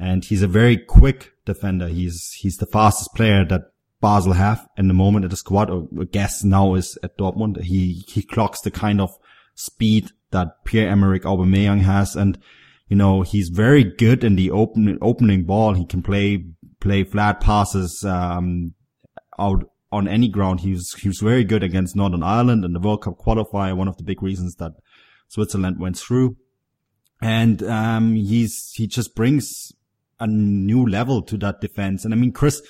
And he's a very quick defender. He's, he's the fastest player that Basel have in the moment at the squad, or guess now is at Dortmund. He, he clocks the kind of speed that Pierre-Emerick Aubameyang has. And, you know, he's very good in the open, opening ball. He can play, play flat passes, um, out on any ground. He was, he was very good against Northern Ireland in the World Cup qualifier. One of the big reasons that Switzerland went through and um, he's he just brings a new level to that defense. And I mean, Chris,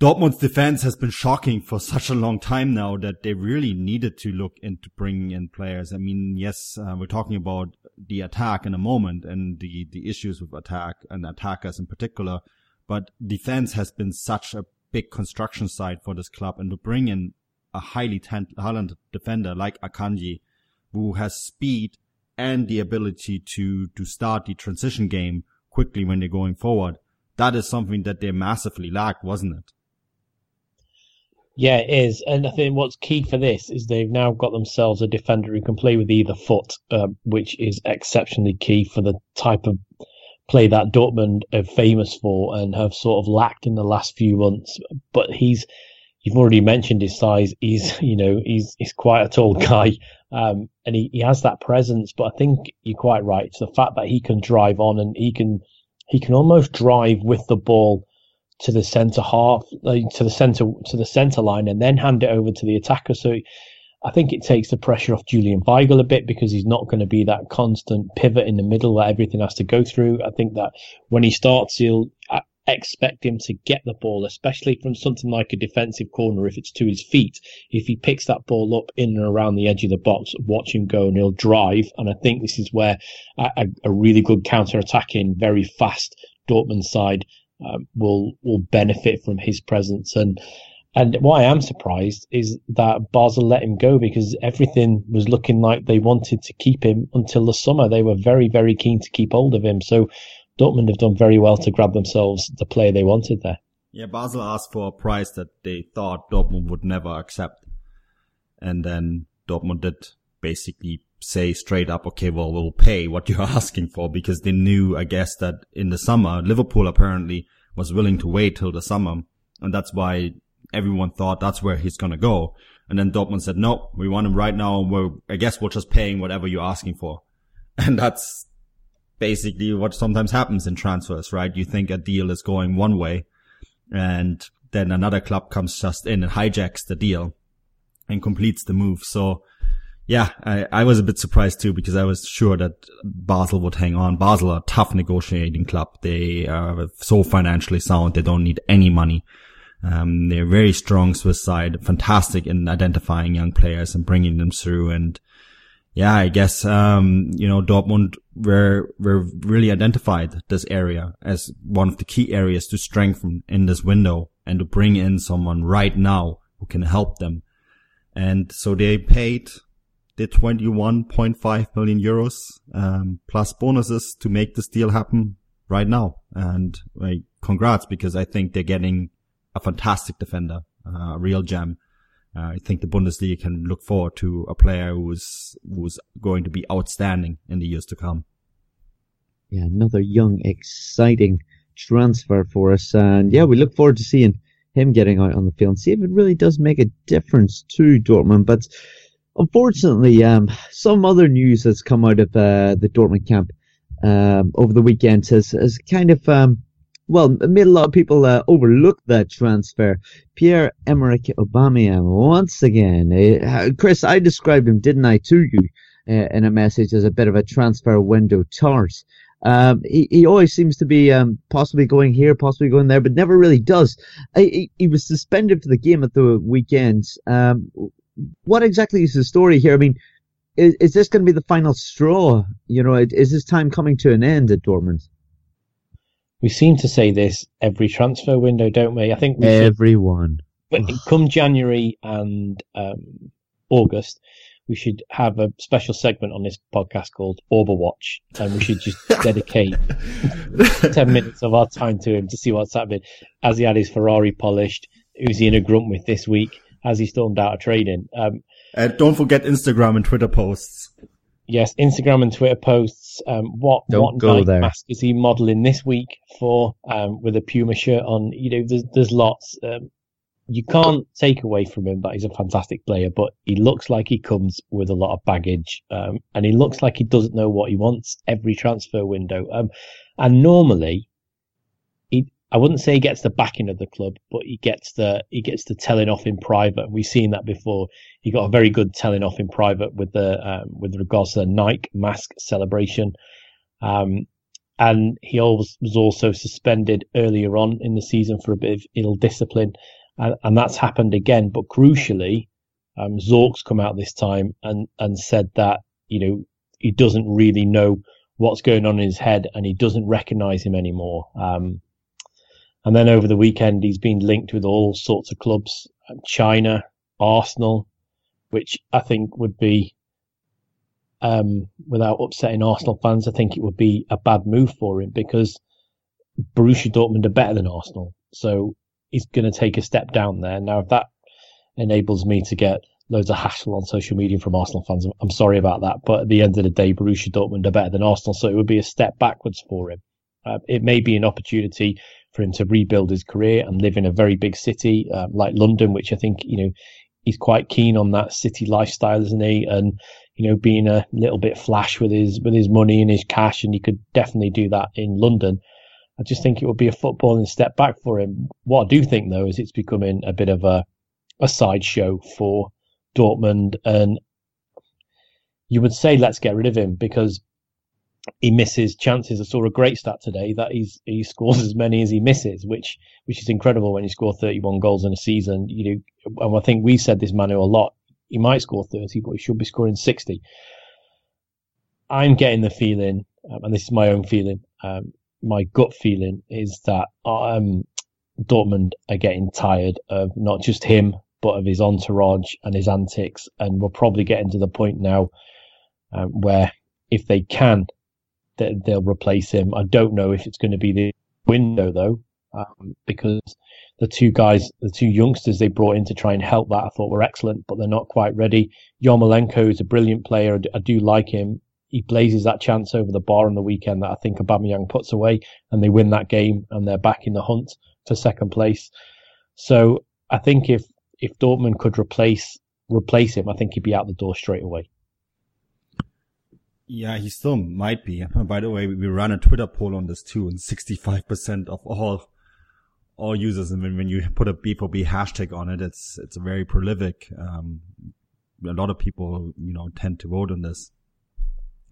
Dortmund's defense has been shocking for such a long time now that they really needed to look into bringing in players. I mean, yes, uh, we're talking about the attack in a moment and the the issues with attack and attackers in particular, but defense has been such a big construction site for this club, and to bring in a highly talented defender like Akanji, who has speed and the ability to, to start the transition game quickly when they're going forward. That is something that they massively lacked, wasn't it? Yeah, it is. And I think what's key for this is they've now got themselves a defender who can play with either foot, um, which is exceptionally key for the type of play that Dortmund are famous for and have sort of lacked in the last few months. But he's, you've already mentioned his size. He's, you know, he's, he's quite a tall guy. Um, and he, he has that presence, but I think you're quite right. It's the fact that he can drive on and he can, he can almost drive with the ball to the centre half, like, to the centre, to the centre line and then hand it over to the attacker. So I think it takes the pressure off Julian Weigl a bit because he's not going to be that constant pivot in the middle that everything has to go through. I think that when he starts, he'll, uh, expect him to get the ball, especially from something like a defensive corner if it's to his feet. If he picks that ball up in and around the edge of the box, watch him go and he'll drive. And I think this is where a, a really good counter-attacking, very fast Dortmund side um, will will benefit from his presence. And and why I am surprised is that Basel let him go because everything was looking like they wanted to keep him until the summer. They were very, very keen to keep hold of him. So Dortmund have done very well to grab themselves the player they wanted there. Yeah, Basel asked for a price that they thought Dortmund would never accept. And then Dortmund did basically say straight up, okay, well, we'll pay what you're asking for because they knew, I guess, that in the summer, Liverpool apparently was willing to wait till the summer. And that's why everyone thought that's where he's going to go. And then Dortmund said, no, we want him right now. We're, I guess we're just paying whatever you're asking for. And that's, basically what sometimes happens in transfers, right? You think a deal is going one way and then another club comes just in and hijacks the deal and completes the move. So yeah, I, I was a bit surprised too because I was sure that Basel would hang on. Basel are a tough negotiating club. They are so financially sound. They don't need any money. Um, they're very strong Swiss side, fantastic in identifying young players and bringing them through. And yeah, I guess, um, you know, Dortmund were, were really identified this area as one of the key areas to strengthen in this window and to bring in someone right now who can help them. And so they paid the 21.5 million euros, um, plus bonuses to make this deal happen right now. And like, congrats because I think they're getting a fantastic defender, uh, a real gem. Uh, I think the Bundesliga can look forward to a player who's who's going to be outstanding in the years to come. Yeah, another young, exciting transfer for us, and yeah, we look forward to seeing him getting out on the field and see if it really does make a difference to Dortmund. But unfortunately, um, some other news has come out of uh, the Dortmund camp um, over the weekend has has kind of um, well, made a lot of people uh, overlook that transfer. Pierre Emerick Aubameyang, once again. Uh, Chris, I described him, didn't I, to you uh, in a message as a bit of a transfer window tart. Um, he, he always seems to be um, possibly going here, possibly going there, but never really does. he, he was suspended for the game at the weekend. Um, what exactly is the story here? I mean, is, is this going to be the final straw? You know, is this time coming to an end at Dortmund? we seem to say this every transfer window, don't we? I think we everyone. Should, come January and um, August, we should have a special segment on this podcast called Overwatch, and we should just dedicate ten minutes of our time to him to see what's happening. As he had his Ferrari polished, who's he in a grunt with this week? As he stormed out of training. Um, and don't forget Instagram and Twitter posts. Yes, Instagram and Twitter posts. Um, what Don't what go Nike there. mask is he modelling this week for? Um, with a Puma shirt on. You know, there's there's lots. Um, you can't take away from him that he's a fantastic player, but he looks like he comes with a lot of baggage, um, and he looks like he doesn't know what he wants every transfer window. Um, and normally, he I wouldn't say he gets the backing of the club, but he gets the he gets the telling off in private. We've seen that before. He got a very good telling off in private with the um, with regards to the Nike mask celebration. Um, and he always was also suspended earlier on in the season for a bit of ill discipline, and, and that's happened again. But crucially, um, Zorc's come out this time and and said that you know he doesn't really know what's going on in his head, and he doesn't recognise him anymore. Um, and then over the weekend, he's been linked with all sorts of clubs, China, Arsenal, which I think would be um, without upsetting Arsenal fans, I think it would be a bad move for him because Borussia Dortmund are better than Arsenal. So he's going to take a step down there. Now, if that enables me to get loads of hassle on social media from Arsenal fans, I'm sorry about that. But at the end of the day, Borussia Dortmund are better than Arsenal. So it would be a step backwards for him. Uh, it may be an opportunity for him to rebuild his career and live in a very big city uh, like London, which I think, you know, he's quite keen on that city lifestyle, isn't he? And you know, being a little bit flash with his with his money and his cash, and he could definitely do that in London. I just think it would be a footballing step back for him. What I do think though is it's becoming a bit of a a sideshow for Dortmund, and you would say let's get rid of him because he misses chances. I saw a great stat today that he's he scores as many as he misses, which which is incredible when you score 31 goals in a season. You know, and I think we said this Manu a lot. He might score 30, but he should be scoring 60. I'm getting the feeling, um, and this is my own feeling, um, my gut feeling is that um, Dortmund are getting tired of not just him, but of his entourage and his antics, and we're probably getting to the point now um, where if they can, they, they'll replace him. I don't know if it's going to be the window though, um, because the two guys, the two youngsters they brought in to try and help that, I thought were excellent, but they're not quite ready. Yarmolenko is a brilliant player. I do like him. He blazes that chance over the bar on the weekend that I think Aubameyang puts away, and they win that game, and they're back in the hunt for second place. So I think if if Dortmund could replace replace him, I think he'd be out the door straight away. Yeah, he still might be. By the way, we ran a Twitter poll on this too, and 65% of all all users, and when, when you put a BVB hashtag on it, it's it's very prolific. Um, a lot of people, you know, tend to vote on this.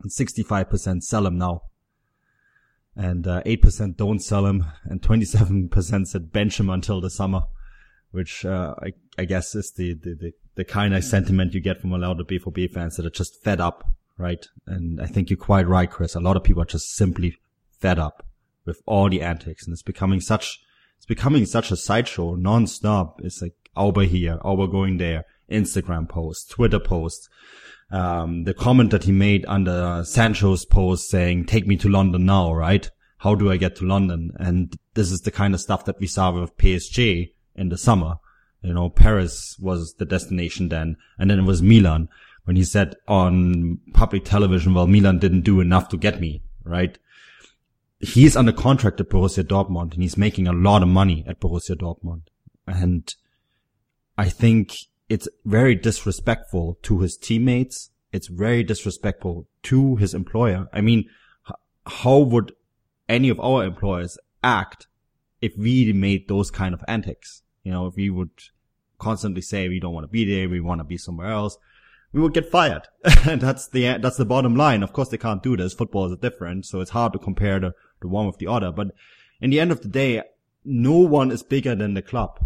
And 65% sell him now, and uh, 8% don't sell him, and 27% said bench him until the summer, which uh, I, I guess is the the, the, the kind of sentiment you get from a lot of BVB fans that are just fed up right? And I think you're quite right, Chris. A lot of people are just simply fed up with all the antics and it's becoming such, it's becoming such a sideshow non-stop. It's like Auba here, Auba going there, Instagram posts, Twitter posts. Um, the comment that he made under Sancho's post saying, take me to London now, right? How do I get to London? And this is the kind of stuff that we saw with PSG in the summer. You know, Paris was the destination then, and then it was Milan when he said on public television, well, Milan didn't do enough to get me, right? He's under contract at Borussia Dortmund and he's making a lot of money at Borussia Dortmund. And I think it's very disrespectful to his teammates. It's very disrespectful to his employer. I mean, how would any of our employers act if we made those kind of antics? You know, if we would constantly say we don't want to be there, we want to be somewhere else we would get fired. and that's the, that's the bottom line. Of course, they can't do this. Football is different. So it's hard to compare the, the one with the other. But in the end of the day, no one is bigger than the club.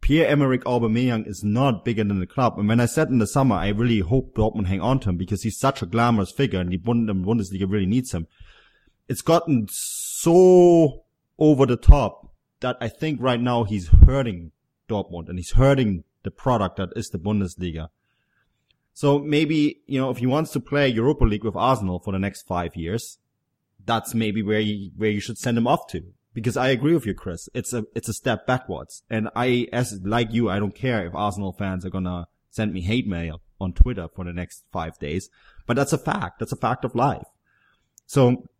Pierre-Emerick Aubameyang is not bigger than the club. And when I said in the summer, I really hope Dortmund hang on to him because he's such a glamorous figure and the Bundesliga really needs him. It's gotten so over the top that I think right now he's hurting Dortmund and he's hurting the product that is the Bundesliga. So maybe, you know, if he wants to play Europa League with Arsenal for the next five years, that's maybe where you, where you should send him off to. because I agree with you, Chris. It's a, it's a step backwards. And I, as like you, I don't care if Arsenal fans are gonna send me hate mail on Twitter for the next five days, but that's a fact. That's a fact of life. So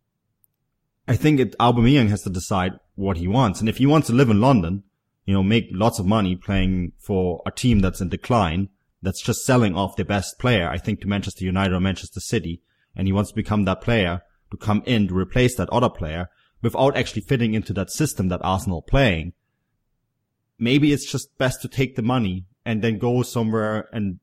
I think it, Aubameyang has to decide what he wants. And if he wants to live in London, you know, make lots of money playing for a team that's in decline, that's just selling off their best player, I think to Manchester United or Manchester City, and he wants to become that player to come in to replace that other player without actually fitting into that system that Arsenal playing. Maybe it's just best to take the money and then go somewhere and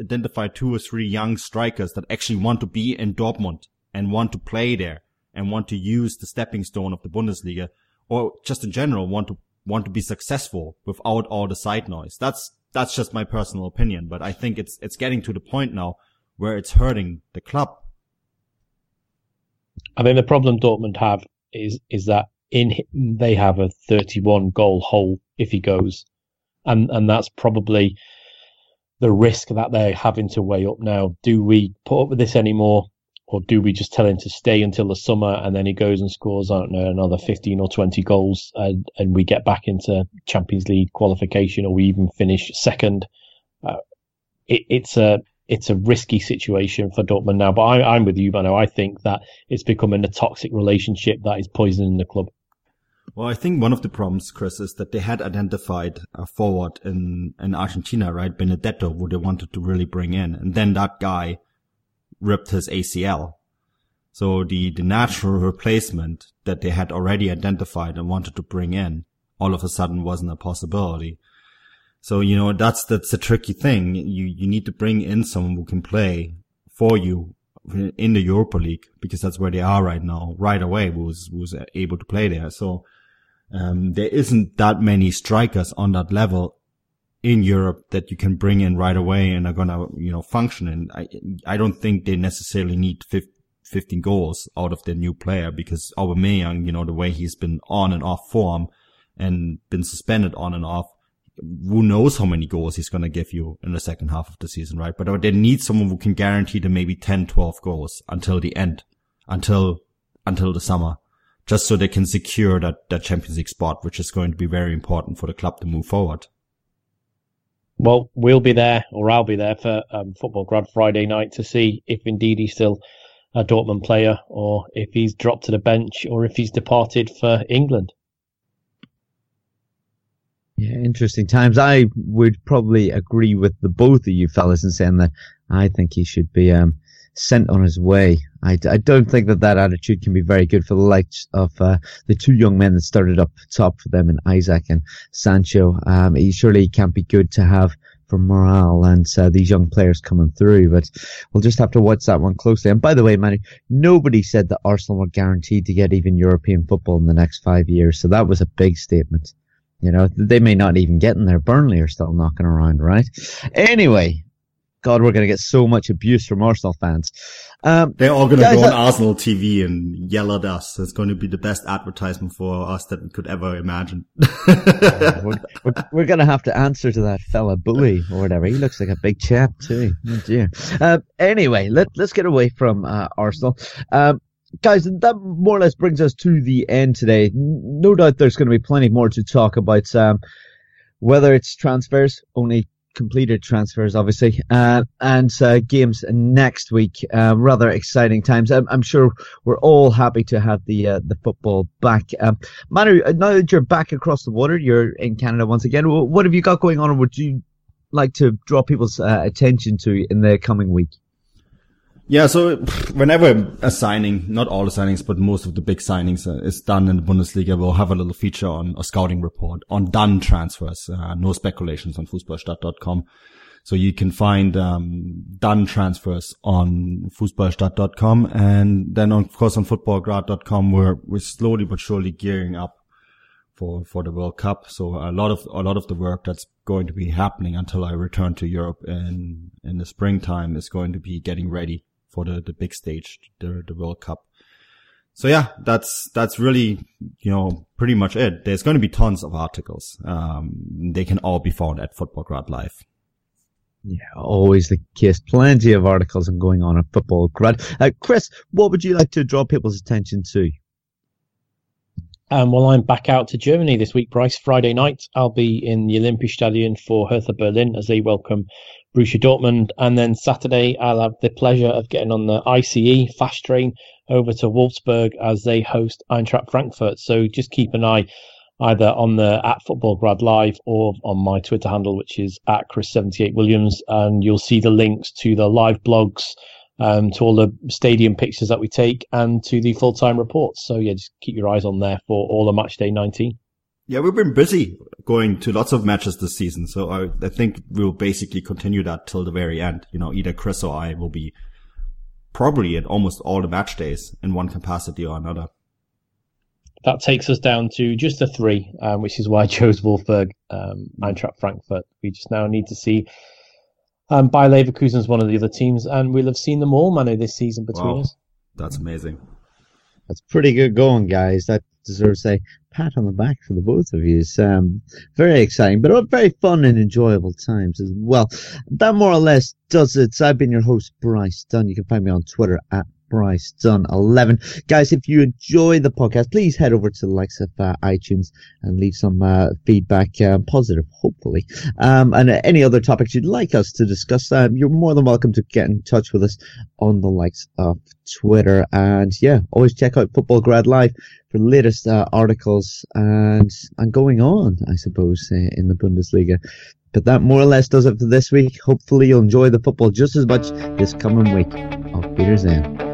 identify two or three young strikers that actually want to be in Dortmund and want to play there and want to use the stepping stone of the Bundesliga or just in general want to want to be successful without all the side noise. That's that's just my personal opinion, but I think it's it's getting to the point now where it's hurting the club. I think the problem Dortmund have is is that in they have a 31 goal hole if he goes, and and that's probably the risk that they're having to weigh up now. Do we put up with this anymore? Or do we just tell him to stay until the summer and then he goes and scores, I don't know, another 15 or 20 goals and, and we get back into Champions League qualification or we even finish second? Uh, it, it's a, it's a risky situation for Dortmund now, but I, am with you, Manu. I think that it's becoming a toxic relationship that is poisoning the club. Well, I think one of the problems, Chris, is that they had identified a forward in, in Argentina, right? Benedetto, who they wanted to really bring in. And then that guy ripped his ACL. So the, the natural replacement that they had already identified and wanted to bring in all of a sudden wasn't a possibility. So, you know, that's, that's a tricky thing. You, you need to bring in someone who can play for you in the Europa League because that's where they are right now, right away, who's, who's able to play there. So, um, there isn't that many strikers on that level in Europe that you can bring in right away and are gonna, you know, function. And I, I don't think they necessarily need 15 goals out of their new player because Aubameyang, you know, the way he's been on and off form and been suspended on and off, who knows how many goals he's going to give you in the second half of the season, right? But uh, they need someone who can guarantee them maybe 10, 12 goals until the end, until, until the summer, just so they can secure that, that Champions League spot, which is going to be very important for the club to move forward. Well, we'll be there, or I'll be there for um, Futbolgrad Friday night to see if indeed he's still a Dortmund player, or if he's dropped to the bench, or if he's departed for England. Yeah, interesting times. I would probably agree with the both of you fellas in saying that I think he should be um, sent on his way. I, I don't think that that attitude can be very good for the likes of uh, the two young men that started up top for them in Isak and Sancho. Um, he surely can't be good to have for morale and uh, these young players coming through. But we'll just have to watch that one closely. And by the way, Manny, nobody said that Arsenal were guaranteed to get even European football in the next five years. So that was a big statement. You know, they may not even get in there. Burnley are still knocking around, right? Anyway, God, we're going to get so much abuse from Arsenal fans. Um, They're all going to go on Arsenal TV and yell at us. It's going to be the best advertisement for us that we could ever imagine. we're, we're, we're going to have to answer to that fella bully or whatever. He looks like a big chap too. Oh dear. Uh, anyway, let, let's get away from uh, Arsenal. Um, guys, that more or less brings us to the end today. No doubt there's going to be plenty more to talk about. Um, whether it's transfers, only completed transfers, obviously, uh, and uh, games next week. Uh, rather exciting times. I'm, I'm, sure we're all happy to have the uh, the football back. Um, Manu, uh, now that you're back across the water, you're in Canada once again. What have you got going on, or would you like to draw people's uh, attention to in the coming week? Yeah, so whenever a signing, not all the signings, but most of the big signings uh, is done in the Bundesliga, we'll have a little feature on a scouting report on done transfers. Uh, no speculations on fußballstadt.com. So you can find um, done transfers on fußballstadt.com and then of course on futbolgrad.com we're we're slowly but surely gearing up for for the World Cup. So a lot of a lot of the work that's going to be happening until I return to Europe in in the springtime is going to be getting ready for the, the big stage, the, the World Cup. So yeah, that's, that's really, you know, pretty much it. There's going to be tons of articles. Um, they can all be found at Futbolgrad Live. Yeah, always the case. Plenty of articles and going on at Futbolgrad. Uh, Chris, what would you like to draw people's attention to? Um, well, I'm back out to Germany this week, Bryce. Friday night, I'll be in the Olympic Olympiastadion for Hertha Berlin as they welcome Borussia Dortmund. And then Saturday, I'll have the pleasure of getting on the ICE fast train over to Wolfsburg as they host Eintracht Frankfurt. So just keep an eye either on the at Futbolgrad Live or on my Twitter handle, which is at Chris78Williams. And you'll see the links to the live blogs um, to all the stadium pictures that we take and to the full time reports. So yeah, just keep your eyes on there for all the match day 19. Yeah, we've been busy going to lots of matches this season. So I, I think we'll basically continue that till the very end. You know, either Chris or I will be probably at almost all the match days in one capacity or another. That takes us down to just the three, um, which is why I chose Wolfsburg, um, Eintracht Frankfurt. We just now need to see um, Bayer Leverkusen is one of the other teams, and we'll have seen them all, Manu, this season between wow. us. That's amazing. That's pretty good going, guys. That deserves a pat on the back for the both of you. It's um, very exciting, but very fun and enjoyable times as well. That more or less does it. I've been your host, Bryce Dunn. You can find me on Twitter at Bryce Dunn 11. Guys, if you enjoy the podcast, please head over to the likes of uh, iTunes and leave some uh, feedback, uh, positive, hopefully. Um, and any other topics you'd like us to discuss, um, you're more than welcome to get in touch with us on the likes of Twitter. And yeah, always check out Futbolgrad Live for the latest uh, articles and, and going on, I suppose, uh, in the Bundesliga. But that more or less does it for this week. Hopefully you'll enjoy the football just as much this coming week. Auf Wiedersehen.